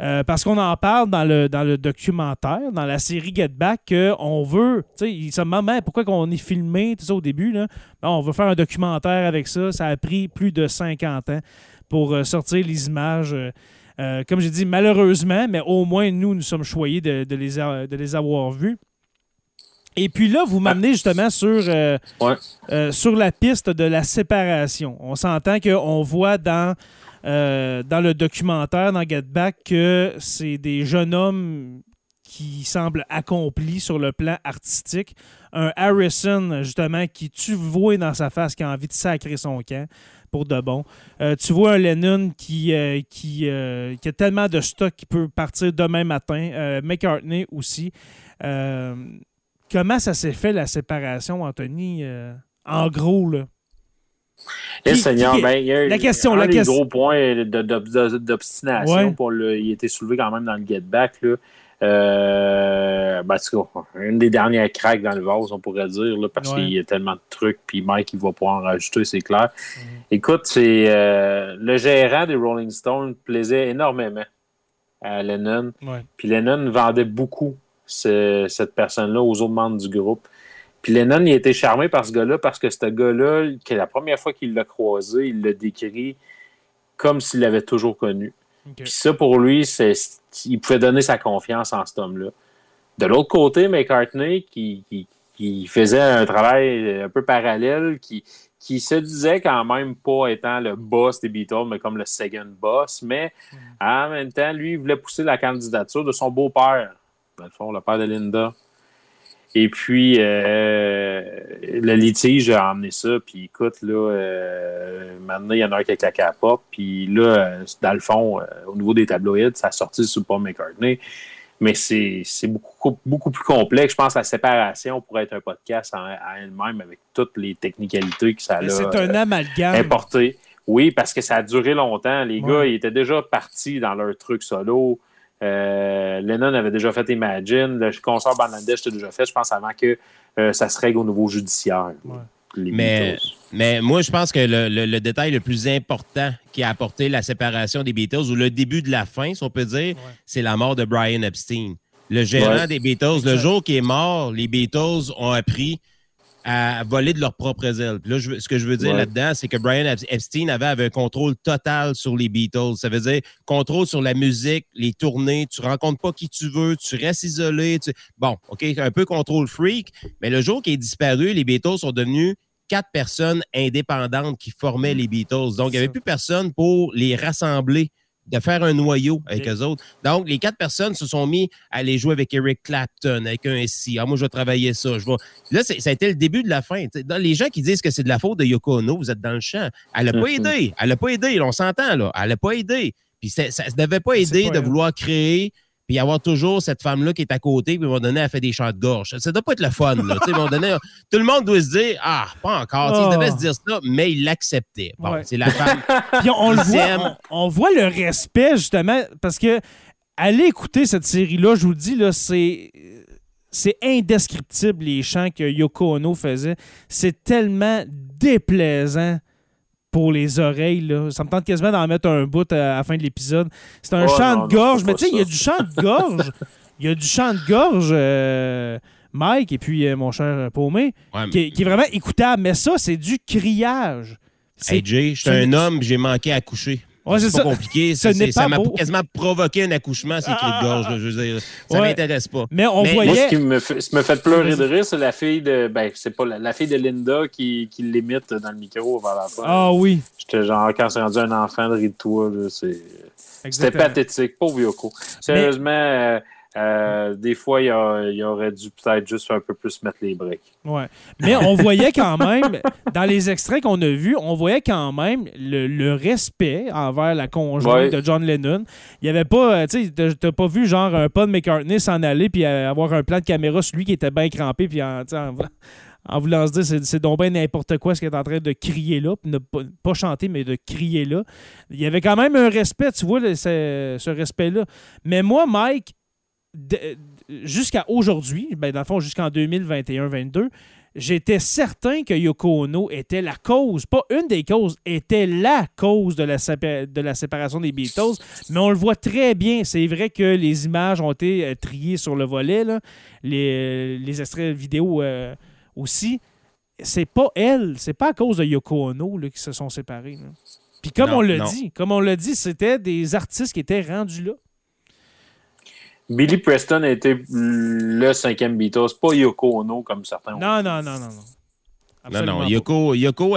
Euh, parce qu'on en parle dans le, dans le documentaire, dans la série Get Back, qu'on veut, tu sais, il se demande pourquoi on est filmé, tout ça au début, là. on veut faire un documentaire avec ça. Ça a pris plus de 50 ans pour euh, sortir les images. Euh, comme j'ai dit, malheureusement, mais au moins nous, nous sommes choyés de, les, de les avoir vus. Et puis là, vous m'amenez justement sur, sur la piste de la séparation. On s'entend qu'on voit dans euh, dans le documentaire, dans Get Back, que c'est des jeunes hommes qui semblent accomplis sur le plan artistique. Un Harrison, justement, qui tu vois dans sa face, qui a envie de sacrer son camp pour de bon. Euh, tu vois un Lennon qui, euh, qui, qui, a tellement de stock qu'il peut partir demain matin. McCartney aussi. comment ça s'est fait, la séparation, Anthony? en gros, là. Eh, Seigneur, ben, il y a la question, un la des question. gros points d'obstination. Ouais. Il a été soulevé quand même dans le get back. Là. Euh, ben, une des dernières cracks dans le vase, on pourrait dire, là, parce qu'il y a tellement de trucs, puis Mike, il va pouvoir en rajouter, c'est clair. Écoute, c'est euh, le gérant des Rolling Stones plaisait énormément à Lennon. Puis Lennon vendait beaucoup cette personne-là aux autres membres du groupe. Puis Lennon, il était charmé par ce gars-là parce que ce gars-là, que la première fois qu'il l'a croisé, il l'a décrit comme s'il l'avait toujours connu. Puis ça, pour lui, c'est, il pouvait donner sa confiance en cet homme-là. De l'autre côté, McCartney, qui, qui, faisait un travail un peu parallèle, qui, qui se disait quand même pas étant le boss des Beatles, mais comme le second boss, mais mm. en même temps, lui, il voulait pousser la candidature de son beau-père, dans le fond, le père de Linda. Et puis, euh, le litige a emmené ça. Puis écoute, là, euh, maintenant, il y en a un qui a claqué à la Puis là, euh, dans le fond, au niveau des tabloïds, ça a sorti sur Paul McCartney. Mais c'est beaucoup, beaucoup plus complexe. Je pense que la séparation pourrait être un podcast à elle-même avec toutes les technicalités que ça a C'est un amalgame. importé. Oui, parce que ça a duré longtemps. Les gars, ils étaient déjà partis dans leur truc solo. Euh, Lennon avait déjà fait Imagine. Le concert Bangladesh était déjà fait, je pense, avant que euh, ça se règle au niveau judiciaire. Mais, mais moi, je pense que le, détail le plus important qui a apporté la séparation des Beatles, ou le début de la fin, si on peut dire, c'est la mort de Brian Epstein. Le gérant des Beatles, le jour qui est mort, les Beatles ont appris à voler de leurs propres ailes. là, ce que je veux dire là-dedans, c'est que Brian Epstein avait, un contrôle total sur les Beatles. Ça veut dire contrôle sur la musique, les tournées, tu rencontres pas qui tu veux, tu restes isolé. Bon, OK, un peu contrôle freak, mais le jour qu'il est disparu, les Beatles sont devenus quatre personnes indépendantes qui formaient les Beatles. Donc, il n'y avait plus personne pour les rassembler de faire un noyau avec eux autres. Donc, les quatre personnes se sont mis à aller jouer avec Eric Clapton, avec un SC. Ah, moi, je vais travailler ça. Je vais... Là, ça a été le début de la fin. Dans les gens qui disent que c'est de la faute de Yoko Ono, vous êtes dans le champ. Elle n'a pas mm-hmm. aidé. Elle n'a pas aidé. on s'entend, là. Elle n'a pas aidé. Puis ça ne devait pas aider de vouloir créer puis avoir toujours cette femme-là qui est à côté, puis à un moment donné, elle fait des chants de gorge. Ça doit pas être le fun, là. à un moment donné, tout le monde doit se dire Ah, pas encore. Il devait se dire ça, mais il l'acceptait. Bon, c'est la femme. puis on, le voit, on, voit le respect, justement, parce que allez écouter cette série-là, je vous le dis, là, c'est. C'est indescriptible les chants que Yoko Ono faisait. C'est tellement déplaisant pour les oreilles. Là. Ça me tente quasiment d'en mettre un bout à la fin de l'épisode. C'est un chant de gorge, mais tu sais, il y a du chant de gorge. Il y a du chant de gorge, euh, Mike, et puis euh, mon cher Paumé, qui, est vraiment écoutable. Mais ça, c'est du criage. Hey Jay, je suis un homme, j'ai manqué à coucher c'est pas compliqué. ça m'a quasiment provoqué un accouchement, ces cris de gorge. je veux dire, ça m'intéresse pas. Mais on voyait. ce qui me fait, pleurer de rire, c'est la fille de. Ben, c'est pas la, fille de Linda qui, qui l'imite dans le micro vers la fin. Ah oui. J'étais genre, quand c'est rendu un enfant de rire de toi, c'était pathétique. Pauvre Yoko. Sérieusement. Euh, euh, des fois, il, aurait dû peut-être juste un peu plus mettre les briques. Ouais. Mais on voyait quand même, dans les extraits qu'on a vus, on voyait quand même le, respect envers la conjointe de John Lennon. Il n'y avait pas, euh, tu sais, t'as pas vu genre un Paul McCartney s'en aller puis avoir un plan de caméra sur lui qui était bien crampé puis en, en, voulant se dire c'est donc bien n'importe quoi ce qu'il est en train de crier là, ne pas, chanter, mais de crier là. Il y avait quand même un respect, tu vois, ce respect-là. Mais moi, Mike, jusqu'à aujourd'hui, ben dans le fond, jusqu'en 2021-22, j'étais certain que Yoko Ono était la cause, pas une des causes, était la cause de la, de la séparation des Beatles. Mais on le voit très bien. C'est vrai que les images ont été euh, triées sur le volet, Les, les, extraits vidéo euh, aussi. C'est pas elle, c'est pas à cause de Yoko Ono qui se sont séparés. Puis comme on l'a dit, comme on l'a dit, c'était des artistes qui étaient rendus là. Billy Preston a été le cinquième Beatles, pas Yoko Ono comme certains. Non, non, non, non, non. non, non. Yoko, Yoko,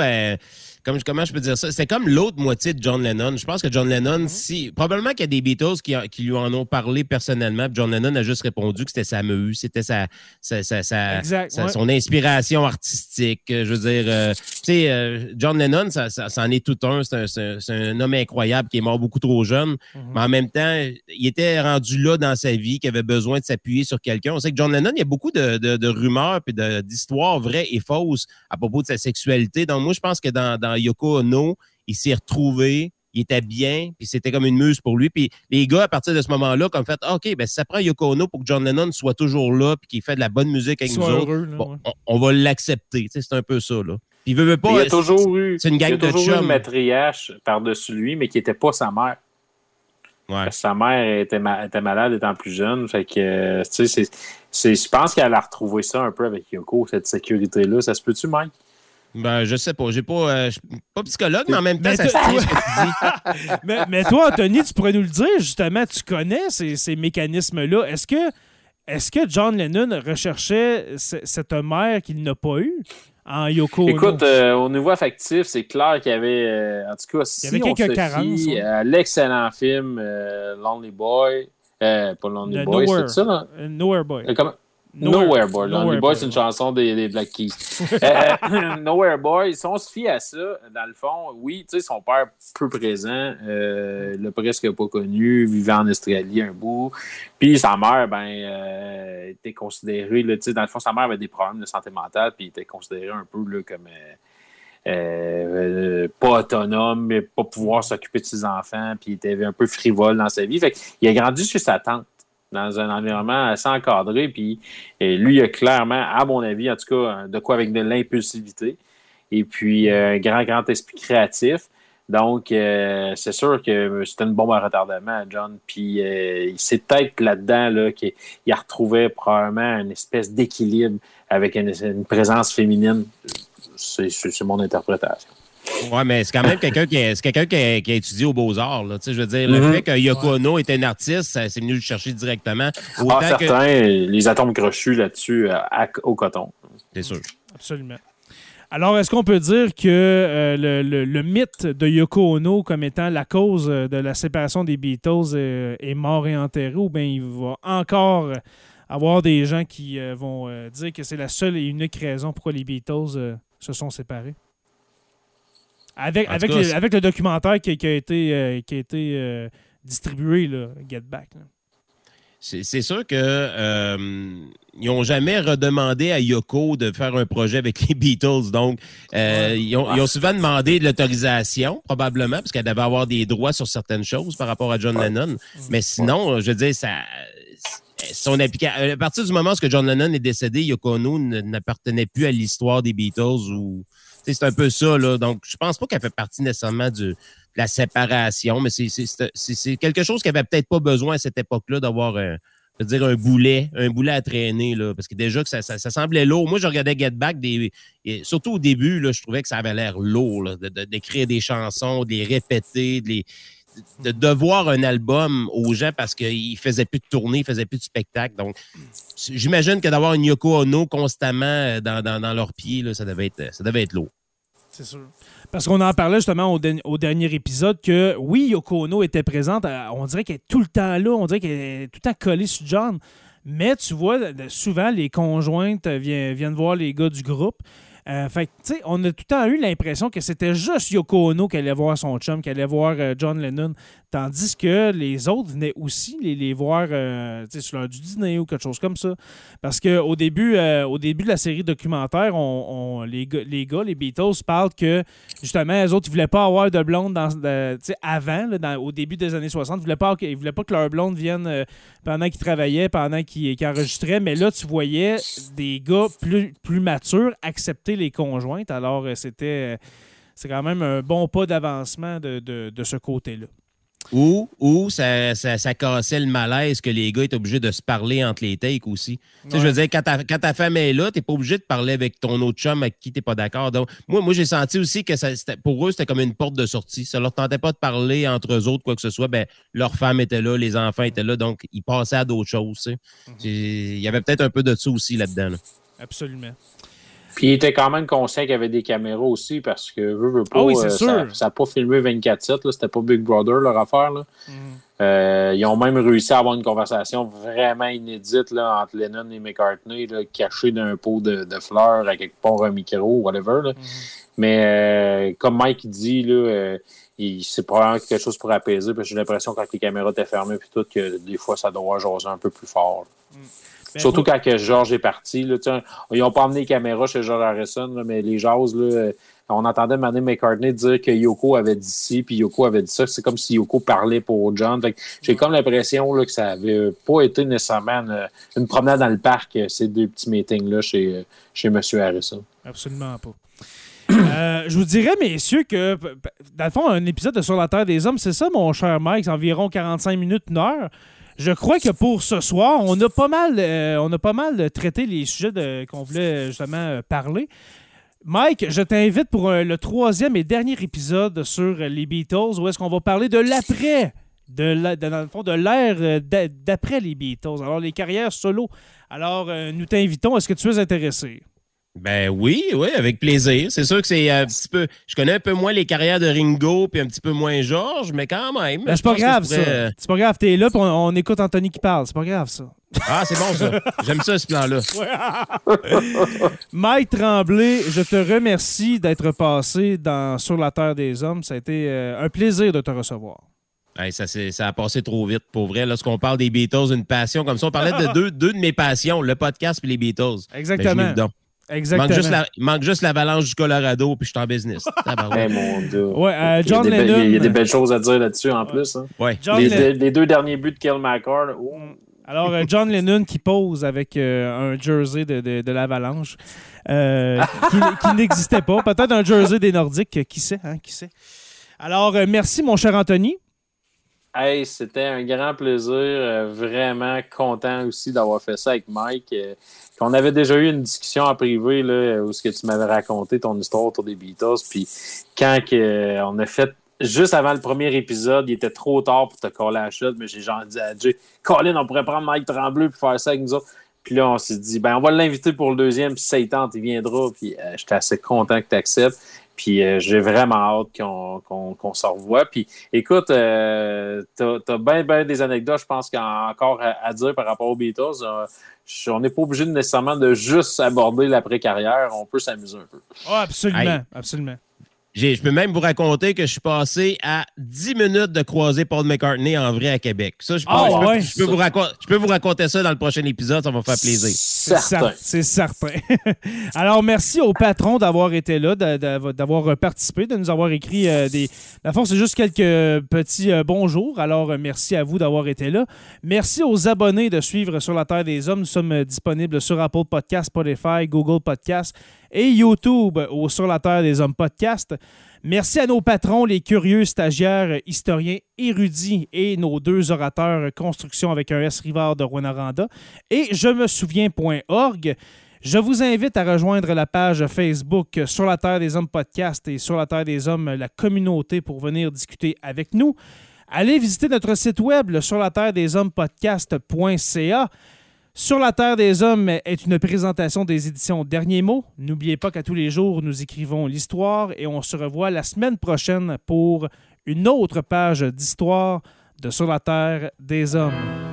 euh, comment je peux dire ça? C'est comme l'autre moitié de John Lennon. Je pense que John Lennon, si, probablement qu'il y a des Beatles qui, qui, lui en ont parlé personnellement. John Lennon a juste répondu que c'était sa mue, c'était sa, son inspiration artistique. Je veux dire, euh, tu sais, euh, John Lennon, ça, en est tout un. C'est un, homme incroyable qui est mort beaucoup trop jeune. Mhm. Mais en même temps, il était rendu là dans sa vie, qu'il avait besoin de s'appuyer sur quelqu'un. On sait que John Lennon, il y a beaucoup de, de, rumeurs et d'histoires vraies et fausses à propos de sa sexualité. Donc, moi, je pense que dans Yoko Ono, il s'est retrouvé, il était bien, puis c'était comme une muse pour lui. Puis les gars, à partir de ce moment-là, comme fait, ah, OK, ben, si ça prend Yoko Ono pour que John Lennon soit toujours là, puis qu'il fait de la bonne musique avec nous autres, on, va l'accepter. C'est un peu ça. Là. Puis il veut, pas. Il y a toujours eu, c'est une gang il y a toujours une matriarche par-dessus lui, mais qui n'était pas sa mère. Ouais. Sa mère était, était, malade étant plus jeune. Fait que, euh, tu sais, je pense qu'elle a retrouvé ça un peu avec Yoko, cette sécurité-là. Ça se peut-tu, Mike? Ben, je sais pas. J'ai pas, euh, pas psychologue, mais en même temps, mais ça se mais, mais, toi, Anthony, tu pourrais nous le dire, justement, tu connais ces, ces mécanismes-là. Est-ce que, est que John Lennon recherchait cette mère qu'il n'a pas eue? En Yoko Écoute, euh, au niveau affectif, c'est clair qu'il y avait, euh, en tout cas, si il y avait quelques carences. L'excellent film Lonely Boy, pas Lonely Boy, c'est ça? Non? Nowhere Boy. Nowhere, Boy. Lonely Boy, c'est une chanson des, Black Keys. Euh, Nowhere Boy, si on se fie à ça, dans le fond, oui, tu sais, son père peu présent, euh, le presque pas connu, vivait en Australie un bout. Puis sa mère, ben, euh, était considérée, tu sais, dans le fond, sa mère avait des problèmes de santé mentale, puis était considérée un peu là, comme. Euh, pas autonome, mais pas pouvoir s'occuper de ses enfants, puis il était un peu frivole dans sa vie. Fait il a grandi chez sa tante dans un environnement assez encadré. Puis lui, il a clairement, à mon avis, en tout cas, de quoi avec de l'impulsivité. Et puis, euh, un grand, grand esprit créatif. Donc, euh, c'est sûr que c'était une bombe à retardement, John. Puis, euh, c'est peut-être là-dedans là, qu'il a retrouvé probablement une espèce d'équilibre avec une présence féminine. C'est mon interprétation. Oui, mais c'est quand même quelqu'un qui, a, quelqu'un qui, a, étudié aux Beaux-Arts. Je veux dire, le mm-hmm. fait que Yoko Ono était un artiste, c'est venu le chercher directement. ah, certains, les atomes crochus là-dessus euh, au coton. C'est sûr. Absolument. Alors, est-ce qu'on peut dire que euh, le, mythe de Yoko Ono comme étant la cause de la séparation des Beatles euh, est mort et enterré ou bien il va encore avoir des gens qui vont dire que c'est la seule et unique raison pourquoi les Beatles se sont séparés? Avec, avec, avec, le documentaire qui, qui a été, euh, qui a été euh, distribué, là, Get Back. C'est sûr que euh, ils n'ont jamais redemandé à Yoko de faire un projet avec les Beatles. Donc, ils, ont, ils, ont, souvent demandé de l'autorisation, probablement, parce qu'elle devait avoir des droits sur certaines choses par rapport à John Lennon. Mais sinon, je veux dire, ça, son application. À partir du moment où John Lennon est décédé, Yoko Ono n'appartenait plus à l'histoire des Beatles ou c'est un peu ça, là. Donc, je pense pas qu'elle fait partie nécessairement de la séparation, mais c'est quelque chose qui avait peut-être pas besoin à cette époque-là d'avoir un, boulet, un boulet à traîner, là, parce que déjà que ça, semblait lourd. Moi, je regardais Get Back, des, surtout au début, là, je trouvais que ça avait l'air lourd, d'écrire des chansons, de les répéter, de les, de devoir un album aux gens parce qu'ils faisaient plus de tournées, ils faisaient plus de spectacles. Donc, j'imagine que d'avoir une Yoko Ono constamment euh, dans, dans, leurs pieds, là, ça, devait être, ça devait être lourd. C'est sûr. Parce qu'on en parlait justement au, dernier épisode que oui, Yoko Ono était présente. Euh, on dirait qu'elle est tout le temps là. On dirait qu'elle est tout le temps collée sur John. Mais tu vois, souvent, les conjointes viennent, viennent voir les gars du groupe. Euh, fait tu sais, on a tout le temps eu l'impression que c'était juste Yoko Ono qui allait voir son chum, qui allait voir euh, John Lennon, tandis que les autres venaient aussi les, les voir euh, sur l'heure du dîner ou quelque chose comme ça. Parce qu'au début, au début de la série documentaire, on, les, les, gars, les Beatles parlent que justement, les autres, ils voulaient pas avoir de blonde dans, avant, au début des années 60. Ils voulaient pas, voulaient pas que leur blonde vienne pendant qu'ils travaillaient, pendant qu'ils enregistraient. Mais là, tu voyais des gars plus, plus matures accepter les conjointes. Alors, euh, c'était euh, quand même un bon pas d'avancement de, ce côté-là. Ou, ou ça, ça, cassait le malaise que les gars étaient obligés de se parler entre les takes aussi. Je veux dire, quand ta, femme est là, tu n'es pas obligé de parler avec ton autre chum avec qui tu n'es pas d'accord. Donc, moi, moi j'ai senti aussi que ça, pour eux, c'était comme une porte de sortie. Ça leur tentait pas de parler entre eux autres, quoi que ce soit. Ben, leur femme était là, les enfants étaient là, donc ils passaient à d'autres choses. Mhm. Il y avait peut-être un peu de ça aussi là-dedans. Absolument. Puis il était quand même conscient qu'il y avait des caméras aussi parce que veut, veut pas, ah oui, euh, ça n'a pas filmé 24-7, c'était pas Big Brother leur affaire. Là. Mhm. Euh, ils ont même réussi à avoir une conversation vraiment inédite là, entre Lennon et McCartney, là, cachée d'un pot de, de, fleurs à quelque part un micro, whatever. Là. Mhm. Mais euh, comme Mike dit, là, c'est probablement quelque chose pour apaiser, parce que j'ai l'impression quand les caméras étaient fermées puis tout, que des fois ça doit jaser un peu plus fort. Mhm. Ben, Surtout quand que George est parti. Là, ils n'ont pas emmené les caméras chez George Harrison, mais les jases, là, on entendait Manny McCartney dire que Yoko avait dit ci, puis Yoko avait dit ça. C'est comme si Yoko parlait pour John. J'ai comme l'impression que ça avait pas été nécessairement une, promenade dans le parc, ces deux petits meetings-là chez, chez M. Harrison. Absolument pas. Euh, je vous dirais, messieurs, que dans le fond, un épisode de Sur la Terre des Hommes, c'est ça, mon cher Mike, c'est environ 45 minutes, une heure. Je crois que pour ce soir, on a pas mal, euh, on a pas mal traité les sujets qu'on voulait justement euh, parler. Mike, je t'invite pour le troisième et dernier épisode sur les Beatles, où est-ce qu'on va parler de l'après, de, dans le fond, de l'ère d'après les Beatles. Alors, les carrières solo. Alors, nous t'invitons. Est-ce que tu es intéressé? Ben oui, oui, avec plaisir. C'est sûr que c'est un petit peu. Je connais un peu moins les carrières de Ringo puis un petit peu moins George, mais quand même. Ben, c'est pas grave, ça. C'est pas grave. T'es là puis on, écoute Anthony qui parle. C'est pas grave, ça. Ah, c'est bon, ça. J'aime ça, ce plan-là. Mike Tremblay, je te remercie d'être passé dans Sur la Terre des Hommes. Ça a été euh, un plaisir de te recevoir. ça, ça, a passé trop vite, pour vrai. Lorsqu'on parle des Beatles, une passion comme ça, on parlait de deux, deux de mes passions, le podcast et les Beatles. Ben, Exactement. Exactement. Il manque juste l'avalanche du Colorado, puis je suis en business. Eh, mon Dieu. Ouais, euh, John il, y Lennon, il y a des belles choses à dire là-dessus en plus. Hein. Ouais. Les, deux derniers buts de Kel McCord. Oh. Alors, euh, John Lennon qui pose avec euh, un jersey de, de, l'avalanche qui, qui n'existait pas. Peut-être un jersey des Nordiques, qui sait, hein, qui sait. Alors, merci, mon cher Anthony. Hey, c'était un grand plaisir. Euh, vraiment content aussi d'avoir fait ça avec Mike. Euh, on avait déjà eu une discussion en privé là, où ce que tu m'avais raconté ton histoire autour des Beatles. Puis quand que, on a fait juste avant le premier épisode, il était trop tard pour te coller la chute, mais j'ai genre dit à Jay, Colin, on pourrait prendre Mike Tremblay pour faire ça avec nous autres. Puis là, on s'est dit, ben, on va l'inviter pour le deuxième, puis ça il tente, il viendra. Puis euh, j'étais assez content que tu acceptes. Puis euh, j'ai vraiment hâte qu'on se revoie. Puis écoute, euh, t'as as bien, bien des anecdotes, je pense qu'il y a encore à, dire par rapport aux Beatles. Euh, on n'est pas obligé nécessairement de juste aborder l'après-carrière, on peut s'amuser un peu. Oh, absolument, absolument. Je peux même vous raconter que je suis passé à 10 minutes de croiser Paul McCartney en vrai à Québec. Ça, je, ah, peux, je, peux, vous raconter, je peux vous raconter ça dans le prochain épisode, ça va faire plaisir. C'est certain. Alors, merci au patron d'avoir été là, d'avoir participé, de nous avoir écrit euh, des. La force, c'est juste quelques petits euh, bonjours. Alors, euh, merci à vous d'avoir été là. Merci aux abonnés de suivre Sur la Terre des Hommes. Nous sommes disponibles sur Apple Podcast, Spotify, Google Podcast et YouTube au Sur la Terre des Hommes podcast. Merci à nos patrons, les curieux stagiaires, historiens érudits et nos deux orateurs construction avec un S Rivard de Rwanda et je me souviens.org. Je vous invite à rejoindre la page Facebook Sur la Terre des Hommes podcast et Sur la Terre des Hommes, la communauté pour venir discuter avec nous. Allez visiter notre site web sur la terre des hommes podcast.ca. Sur la Terre des Hommes est une présentation des éditions Derniers mots. N'oubliez pas qu'à tous les jours, nous écrivons l'histoire et on se revoit la semaine prochaine pour une autre page d'histoire de Sur la Terre des Hommes.